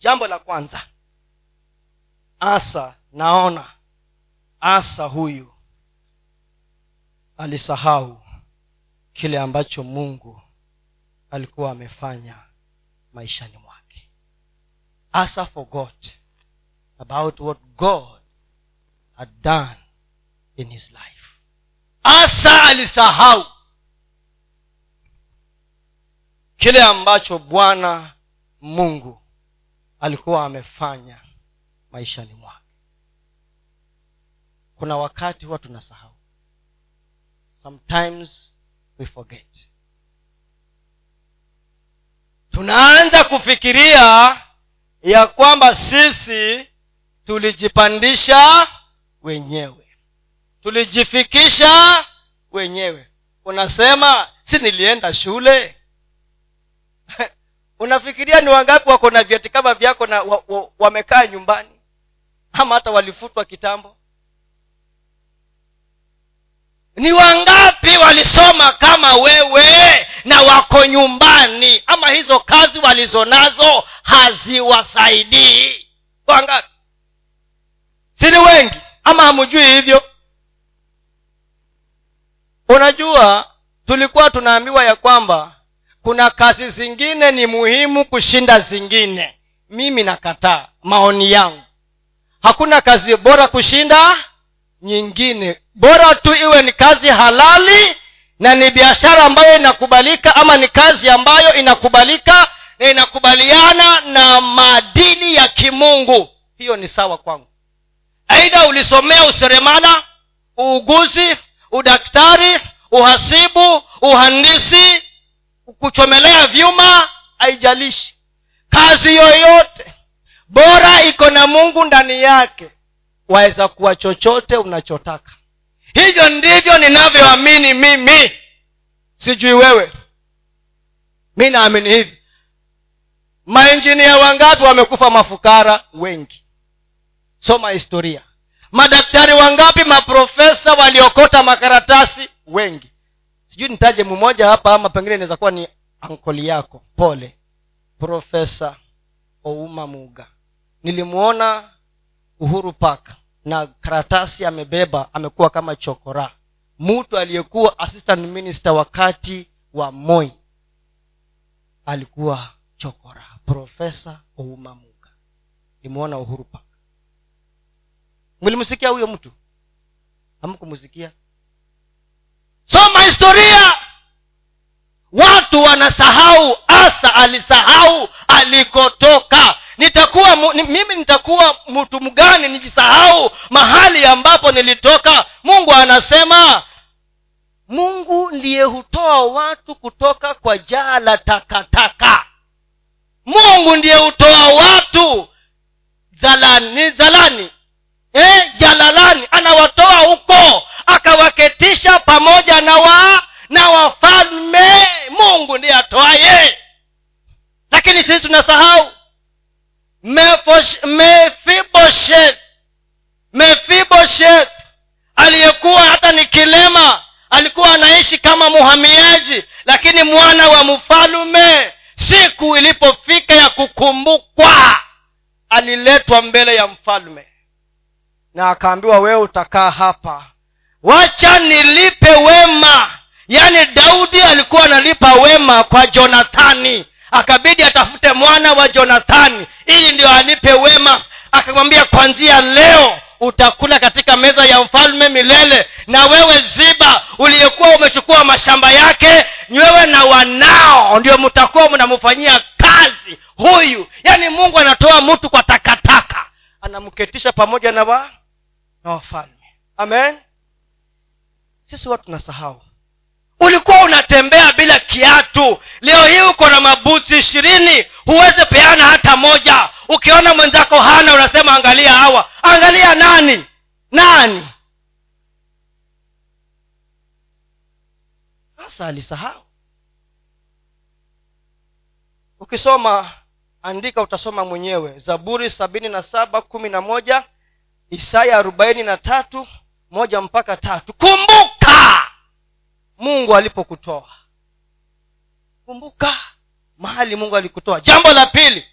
Jambo la kwanza. Asa naona asa huyu alisahau kile ambacho mungu alikuwa amefanya maishani mwake. Asa forgot about what god had done in his life. Asa alisahau kile ambacho bwana mungu alikuwa amefanya maishani mwake. Kuna wakati huwa tunasahau sometimes we forget. Tunaanza kufikiria ya kwamba sisi tulijipandisha wenyewe. Tulijifikisha wenyewe. Unasema si nilienda shule? Unafikiria ni wangapi wako na vyeti kama vyako na wa, wa, wamekaa nyumbani? Ama hata walifutwa kitambo ni wangapi walisoma kama wewe na wako nyumbani? Ama hizo kazi walizonazo haziwasaidii? Wangapi? Sini wengi. Ama hamujui hivyo? Unajua tulikuwa tunaambiwa ya kwamba kuna kazi zingine ni muhimu kushinda zingine. Mimi nakataa maoni yangu. Hakuna kazi bora kushinda nyingine bora tu iwe ni kazi halali na ni biashara ambayo inakubalika ama ni kazi ambayo inakubalika na inakubaliana na maadili ya kimungu. Hiyo ni sawa kwangu. Aidha ulisomea useremala uuguzi udaktari uhasibu uhandisi kuchomelea vyuma haijalishi. Kazi yoyote bora iko na mungu ndani yake. Waweza kuwa chochote unachotaka hivyo ndivyo ninavyoamini mimi. Sijui wewe. Mi naamini hivi. Mainjinia wangapi wamekufa mafukara? Wengi. Soma historia. Madaktari wangapi maprofesa waliokota makaratasi? Wengi. Sijui nitaje mmoja hapa ama pengine inaweza kuwa ni ankoli yako. Pole. Profesa ouma muga. Nilimwona uhuru park na karatasi amebeba amekuwa kama chokora. Mtu aliyekuwa assistant minister wakati wa moi alikuwa chokora. Profesa oumamuga limuona uhuru park. Mlimsikia huyo mtu? Hamkumsikia? Soma historia! Watu wanasahau asa alisahau alikotoka nitakuwa mimi nitakuwa mtu mgani nijisahau mahali ambapo nilitoka? Mungu anasema mungu ndiye hutoa watu kutoka kwa jaa la takataka. Mungu ndiye hutoa watu zalani zalani e, jalalani. Anawatoa huko akawaketisha pamoja na wa na wafalme. Mungu ndiye atoaye. Lakini sisi tunasahau mefiboshet. Mefiboshet. Aliyekuwa hata ni kilema alikuwa anaishi kama muhamiaji lakini mwana wa mfalume siku ilipofika ya kukumbukwa aliletwa mbele ya mfalme na akaambiwa wewe utakaa hapa. Wacha nilipe wema. Yaani daudi alikuwa analipa wema kwa jonathani akabidi atafute mwana wa jonathani ili ndio alipe wema. Akamwambia kwanzia leo utakula katika meza ya mfalme milele na wewe ziba uliyekuwa umechukua mashamba yake wewe na wanao ndio mtakuwa mnamfanyia kazi huyu. Yaani mungu anatoa mtu kwa takataka anamketisha pamoja na wa na wafalme. Amen. Sisi watu tunasahau ulikuwa unatembea bila kiatu. Leo hii uko na mabuti ishirini huwezi peana hata moja. Ukiona mwenzako hana unasema angalia hawa. Angalia nani? Nani? Sasa alisahau. Ukisoma andika utasoma mwenyewe. Zaburi sabini na saba kumi na moja isaya arobaini na tatu moja mpaka tatu. Kumbuka mungu alipokutoa. Kumbuka mahali mungu alikutoa. Jambo la pili.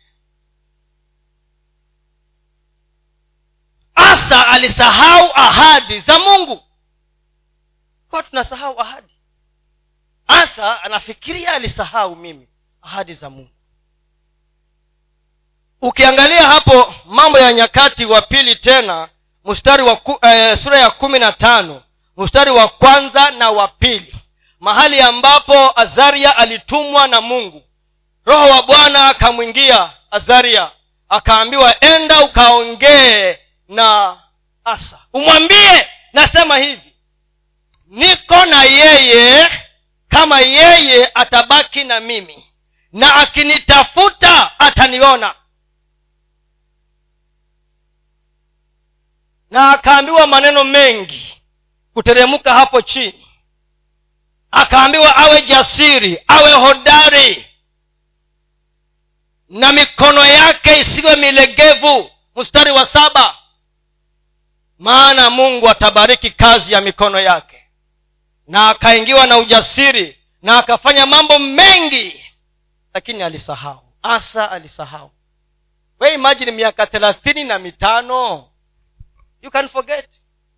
Asa alisahau ahadi za mungu. Kwa tunasahau ahadi. Asa anafikiria alisahau mimi ahadi za mungu. Ukiangalia hapo mambo ya nyakati wa pili tena mstari wa ku, eh, sura ya kumi na tano mstari wa kwanza na wa pili. Mahali ambapo azaria alitumwa na mungu. Roho wa bwana akamwingia azaria. Akaambiwa enda ukaongee na asa. Umwambie nasema hivi. Niko na yeye kama yeye atabaki na mimi. Na akinitafuta ataniona. Na akaambiwa maneno mengi kuteremka hapo chini. Akaambiwa awe jasiri awe hodari. Na mikono yake isiwe milegevu. Mstari wa saba. Maana mungu atabariki kazi ya mikono yake. Na akaingiwa na ujasiri na akafanya mambo mengi. Lakini alisahau. Asa alisahau. We imagine miaka thelathini na mitano. You can forget.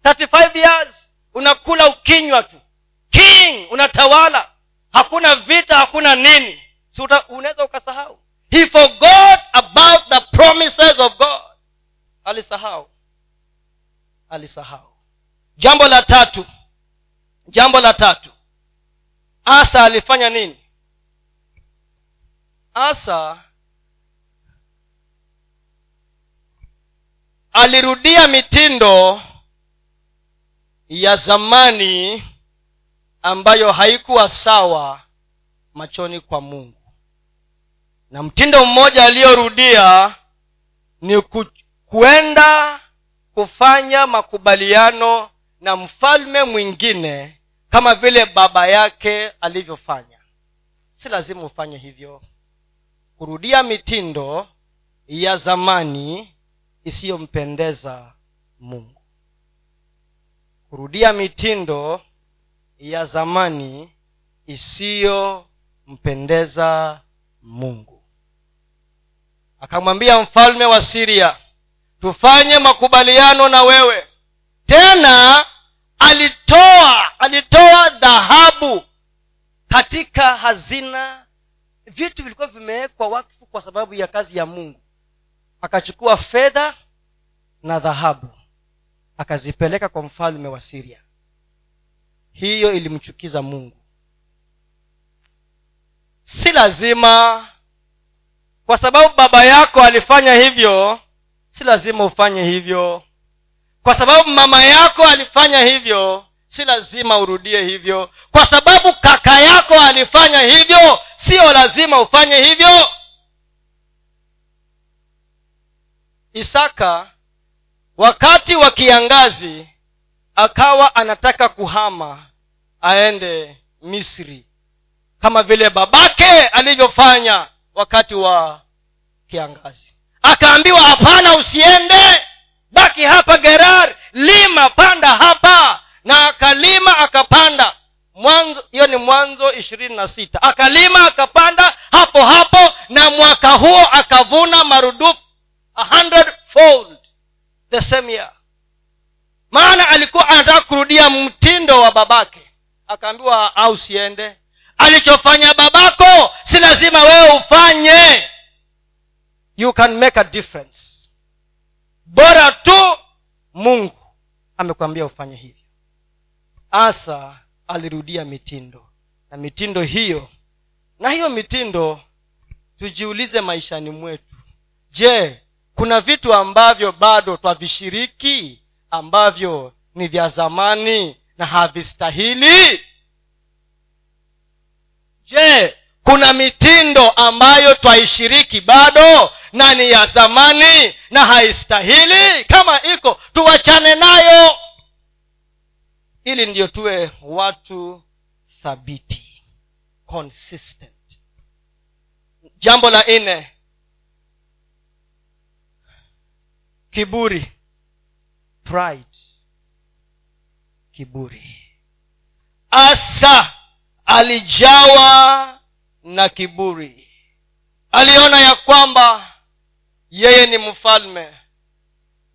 35 years unakula ukinywa tu. King unatawala. Hakuna vita hakuna nini. Si unaweza ukasahau. He forgot about the promises of god. Alisahau. Alisahau. Jambo la tatu. Jambo la tatu. Asa alifanya nini? Asa alirudia mitindo ya zamani ambayo haikuwa sawa machoni kwa mungu. Na mtindo mmoja aliyorudia ni ku, kuenda kufanya makubaliano na mfalme mwingine kama vile baba yake alivyofanya. Si lazima ufanye hivyo. Kurudia mitindo ya zamani isiyompendeza mungu kurudia mitindo ya zamani isiyompendeza mungu. Akamwambia mfalme wa siria tufanye makubaliano na wewe. Tena alitoa alitoa dhahabu katika hazina. Vitu vilikuwa vimewekwa wakfu kwa sababu ya kazi ya mungu. Akachukua fedha na dhahabu akazipeleka kwa mfalme wa siria. Hiyo ilimchukiza mungu. Si lazima kwa sababu baba yako alifanya hivyo si lazima ufanye hivyo. Kwa sababu mama yako alifanya hivyo si lazima urudie hivyo. Kwa sababu kaka yako alifanya hivyo sio lazima ufanye hivyo. Isaka wakati wa kiangazi akawa anataka kuhama aende misri. Kama vile babake alivyofanya wakati wa kiangazi. Akaambiwa hapana usiende. Baki hapa gerar lima panda hapa. Na akalima akapanda. Mwanzo hiyo ni mwanzo ishirini na sita. Akalima akapanda hapo hapo. Na mwaka huo akavuna marudufu a hundred fold the same year maana alikuwa anataka kurudia mtindo wa babake. Akaambiwa au siende. Alichofanya babako si lazima wewe ufanye. You can make a difference. Bora tu mungu amekwambia ufanye hivyo. Asa alirudia mitindo. Na mitindo hiyo na hiyo mitindo tujiulize maishani mwetu. Je kuna vitu ambavyo bado twavishiriki ambavyo ni vya zamani na havistahili. Je kuna mitindo ambayo twaishiriki bado na ni ya zamani na haistahili? Kama iko tuwachane nayo. Ili ndiyo tuwe watu thabiti consistent. Jambo la nne kiburi. Pride. Kiburi. Asa alijawa na kiburi. Aliona ya kwamba yeye ni mfalme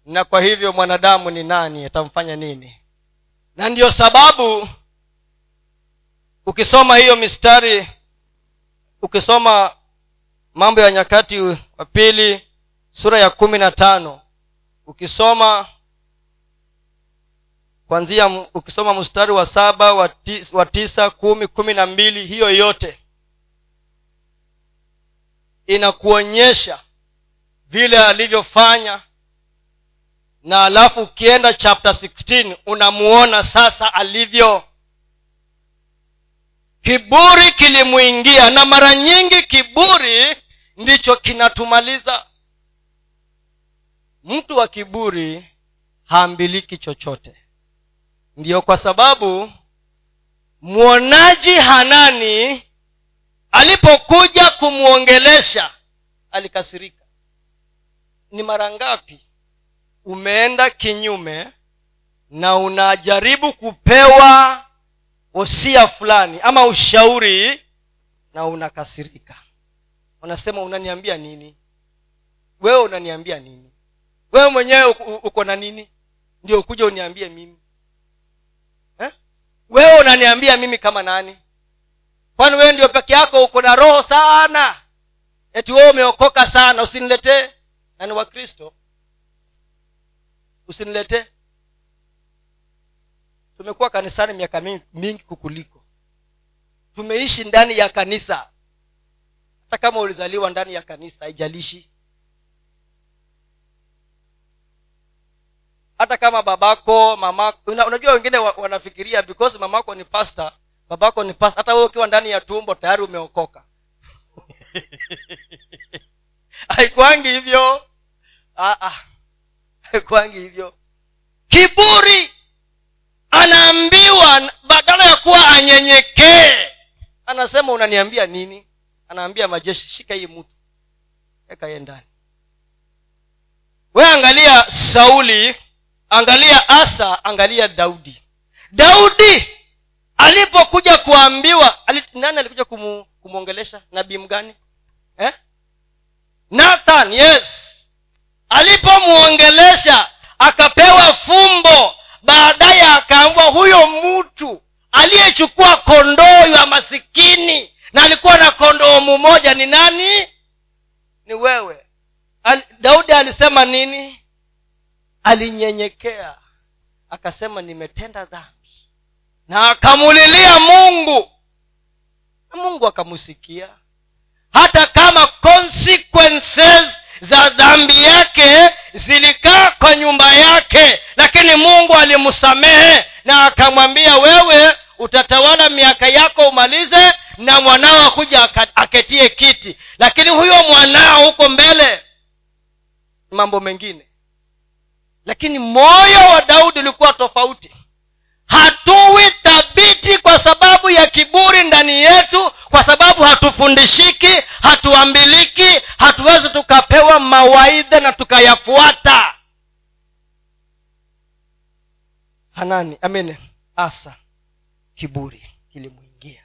na kwa hivyo mwanadamu ni nani atamfanya nini? Na ndiyo sababu ukisoma hiyo mistari ukisoma mambo ya nyakati wa pili sura ya kumi na tano ukisoma kwanzia ukisoma mstari wa saba wa, tis, wa tisa kumi kumi na mbili hiyo yote inakuonyesha vile alivyofanya na alafu ukienda chapter 16 unamuona sasa alivyo. Kiburi kilimwingia na mara nyingi kiburi ndicho kinatumaliza mtu wa kiburi haambiliki chochote. Ndiyo kwa sababu mwonaji hanani alipokuja kumwongelesha alikasirika. Ni mara ngapi umeenda kinyume na unajaribu kupewa wosia fulani ama ushauri na unakasirika? Unasema unaniambia nini? Wewe unaniambia nini wewe mwenyewe uko na nini? Ndio ukuja uniambie mimi. Eh? wewe unaniambia mimi kama nani? Kwani wewe ndio peke yako uko na roho sana? Eti wewe umeokoka sana usiniletee na ni wakristo usiniletee tumekuwa kanisani miaka mingi, mingi kukuliko. Tumeishi ndani ya kanisa. Hata kama ulizaliwa ndani ya kanisa haijalishi hata kama babako mamako una, unajua wengine wa, wanafikiria because mamako ni pasta babako ni pasta hata wewe ukiwa ndani ya tumbo tayari umeokoka. Haikwangi hivyo. Ah, ah. haikwangi hivyo. Kiburi! Anaambiwa badala ya kuwa anyenyekee. Anasema unaniambia nini? Anaambia majeshi shika hii mtu. Weka ye ndani. We angalia sauli angalia asa angalia daudi. Daudi alipokuja kuambiwa alit, nani alikuja kumu, kumwongelesha nabii mgani? Eh? nathan yes. Alipomwongelesha akapewa fumbo. Baadaye akaambwa huyo mtu aliyechukua kondoo ya masikini na alikuwa na kondoo mmoja ni nani? Ni wewe. Al, daudi alisema nini alinyenyekea. Akasema nimetenda dhambi. Na akamulilia mungu. Na mungu akamusikia hata kama consequences za dhambi yake zilikaa kwa nyumba yake lakini mungu alimsamehe na akamwambia wewe utatawala miaka yako umalize na mwanao akuja aketie kiti. Lakini huyo mwanao huko mbele mambo mengine lakini moyo wa daudi ulikuwa tofauti. Hatuwi thabiti kwa sababu ya kiburi ndani yetu kwa sababu hatufundishiki hatuambiliki hatuwezi tukapewa mawaidha na tukayafuata. Hanani amen asa kiburi kilimwingia.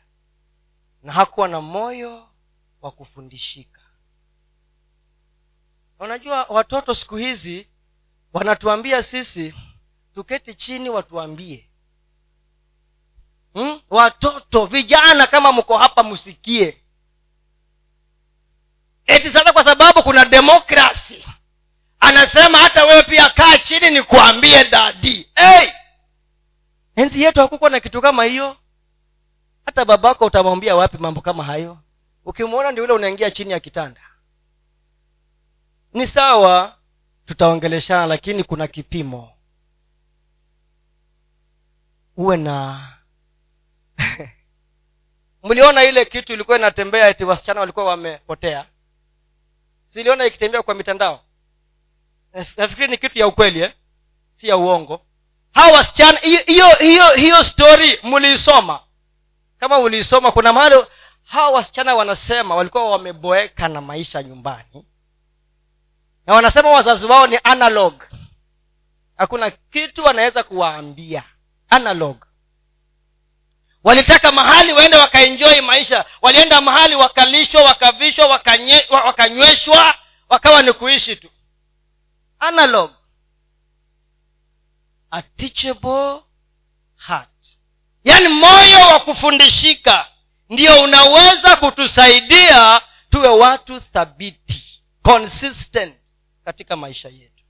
Na hakuwa na moyo wa kufundishika. Unajua watoto siku hizi wanatuambia sisi tuketi chini watuambie. Hmm? watoto vijana kama mko hapa msikie eti sasa kwa sababu kuna demokrasi anasema hata wewe pia kaa chini nikuambie dadi. Hey! enzi yetu hakukuwa na kitu kama hiyo. Hata babako utamwambia wapi mambo kama hayo? Ukimwona ndio ule unaingia chini ya kitanda. Ni sawa tutaongeleshana lakini kuna kipimo. Uwe na mliona ile kitu ilikuwa inatembea eti wasichana walikuwa wamepotea? Siliona ikitembea kwa mitandao? Nafikiri ni kitu ya ukweli eh? si ya uongo. Hawa wasichana hiyo hiyo hiyo story mliisoma? Kama uliisoma kuna mahali hawa wasichana wanasema walikuwa wameboeka na maisha nyumbani na wanasema wazazi wao ni analog. Hakuna kitu wanaweza kuwaambia. Analog. Walitaka mahali waende wakaenjoi maisha. Walienda mahali wakalishwa wakavishwa wakanyweshwa wakawa ni kuishi tu. Analog. A heart. Yaani moyo wa kufundishika. Ndio unaweza kutusaidia tuwe watu thabiti. Consistent katika maisha yetu.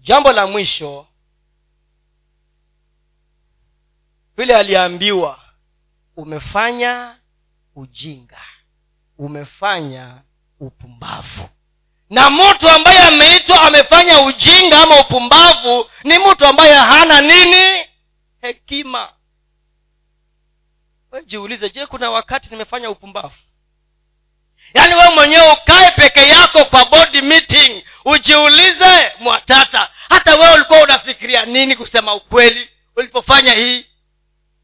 Jambo la mwisho vile aliambiwa umefanya ujinga umefanya upumbavu. Na mtu ambaye ameitwa amefanya ujinga ama upumbavu ni mtu ambaye hana nini? Hekima. We jiulize je kuna wakati nimefanya upumbavu yaani wewe mwenyewe ukae peke yako kwa body meeting ujiulize mwatata hata wewe ulikuwa unafikiria nini kusema ukweli ulipofanya hii?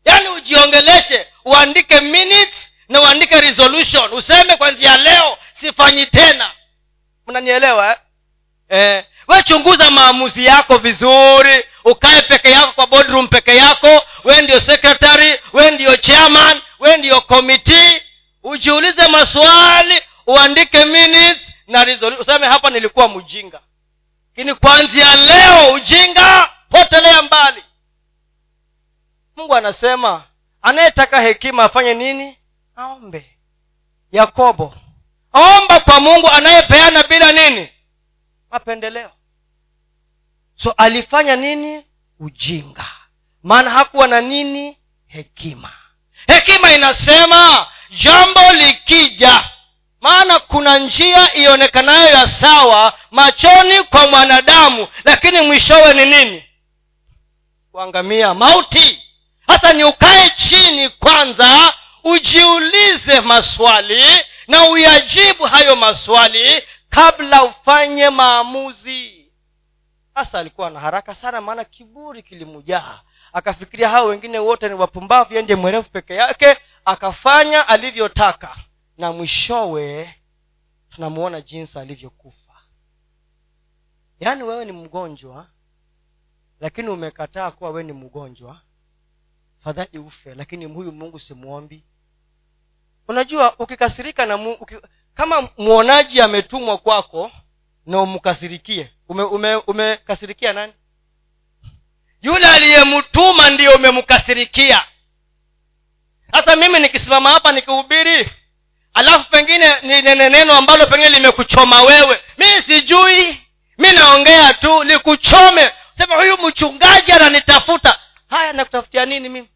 Yaani ujiongeleshe uandike minutes na uandike resolution. Useme kwanzia leo sifanyi tena. Mnanielewa eh? eh, we chunguza maamuzi yako vizuri. Ukae peke yako kwa boardroom peke yako. We ndio secretary we ndio chairman we ndio committee ujiulize maswali uandike minutes na useme hapa nilikuwa mjinga. Lakini kwanzia leo ujinga potelea mbali. Mungu anasema anayetaka hekima afanye nini? Aombe. Yakobo omba kwa mungu anayepeana bila nini? Mapendeleo. So alifanya nini? Ujinga. Maana hakuwa na nini? Hekima. Hekima inasema jambo likija maana kuna njia ionekanayo ya sawa machoni kwa mwanadamu lakini mwishowe ni nini? Kuangamia mauti. Hasa ni ukae chini kwanza ujiulize maswali na uyajibu hayo maswali kabla ufanye maamuzi. Hasa alikuwa na haraka sana maana kiburi kilimujaa akafikiria hao wengine wote ni wapumbavu ende mwerefu peke yake akafanya alivyotaka na mwishowe tunamuona jinsi alivyokufa. Yaani wewe ni mgonjwa lakini umekataa kuwa wewe ni mgonjwa fadhali ufe lakini huyu mungu simwombi. Unajua ukikasirika na mu, uki, kama mwonaji ametumwa kwako na umkasirikie umekasirikia ume, ume nani? Yule aliyemtuma ndiyo umemkasirikia sasa mimi nikisimama hapa nikihubiri alafu pengine ninene neno ambalo pengine limekuchoma wewe. Mi sijui mi naongea tu likuchome sema huyu mchungaji ananitafuta. Haya nakutafutia nini mimi?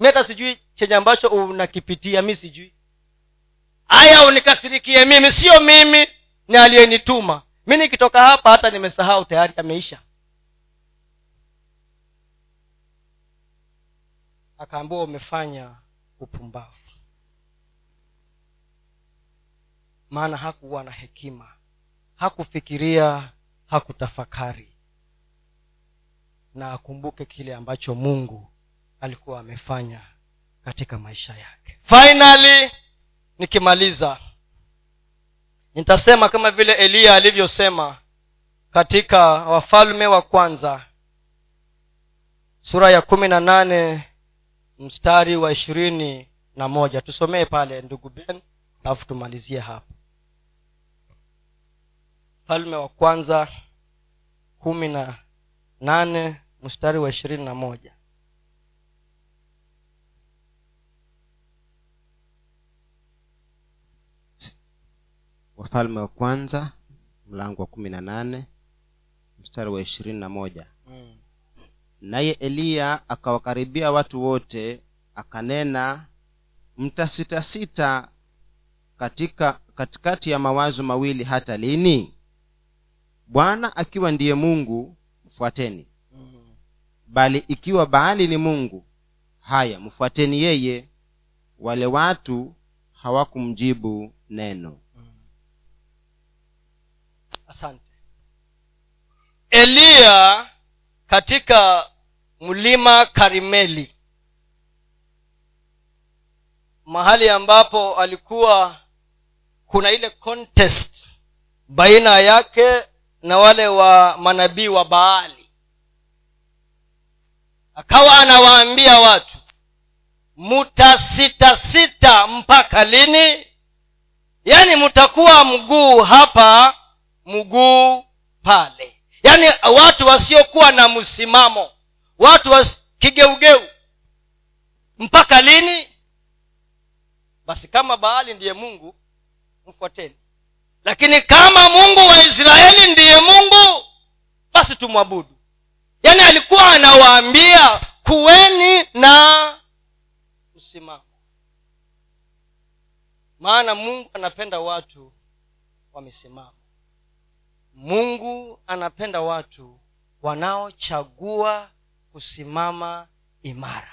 Mi hata sijui chenye ambacho unakipitia mi sijui. Haya unikasirikie mimi sio mimi ni aliyenituma. Mi nikitoka hapa hata nimesahau tayari ameisha akaambiwa umefanya upumbavu. Maana hakuwa na hekima hakufikiria hakutafakari. Na akumbuke kile ambacho mungu alikuwa amefanya katika maisha yake. Finally nikimaliza nitasema kama vile eliya alivyosema katika wafalme wa kwanza sura ya kumi na nane mstari wa ishirini na moja. Tusomee pale ndugu ben alafu tumalizie hapo. Mfalme wa kwanza kumi na nane mstari wa ishirini na moja. Wafalme wa kwanza mlango wa kumi na nane mstari wa ishirini na moja. Mm. Naye eliya akawakaribia watu wote akanena mtasitasita katika katikati ya mawazo mawili hata lini? Bwana akiwa ndiye mungu mfuateni. Mm. bali ikiwa baali ni mungu haya mfuateni yeye. Wale watu hawakumjibu neno. Mm. asante eliya katika mlima karimeli mahali ambapo alikuwa kuna ile contest baina yake na wale wa manabii wa baali. Akawa anawaambia watu mutasitasita mpaka lini? Yaani mtakuwa mguu hapa mguu pale yaani watu wasiokuwa na msimamo watu wa mpaka lini? Basi kama baali ndiye mungu mfuateni. Lakini kama mungu wa israeli ndiye mungu basi tumwabudu. Yaani alikuwa anawaambia kuweni na msimamo. Maana mungu anapenda watu wa misimamo mungu anapenda watu wanaochagua kusimama imara.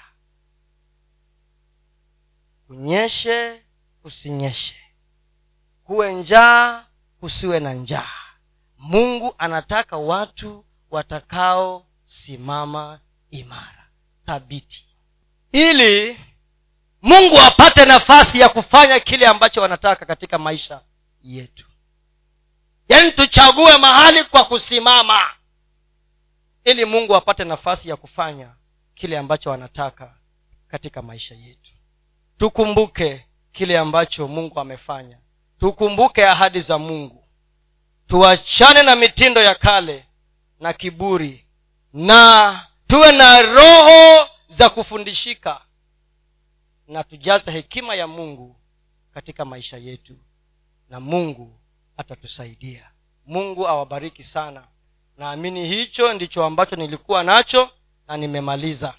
Kunyeshe kusinyeshe. Kuwe njaa kusiwe na njaa. Mungu anataka watu watakaosimama imara thabiti. Ili mungu apate nafasi ya kufanya kile ambacho wanataka katika maisha yetu yaani tuchague mahali kwa kusimama. Ili mungu apate nafasi ya kufanya kile ambacho anataka katika maisha yetu. Tukumbuke kile ambacho mungu amefanya. Tukumbuke ahadi za mungu. Tuachane na mitindo ya kale na kiburi na tuwe na roho za kufundishika na tujaze hekima ya mungu katika maisha yetu. Na mungu atatusaidia. Mungu awabariki sana. Naamini hicho ndicho ambacho nilikuwa nacho na nimemaliza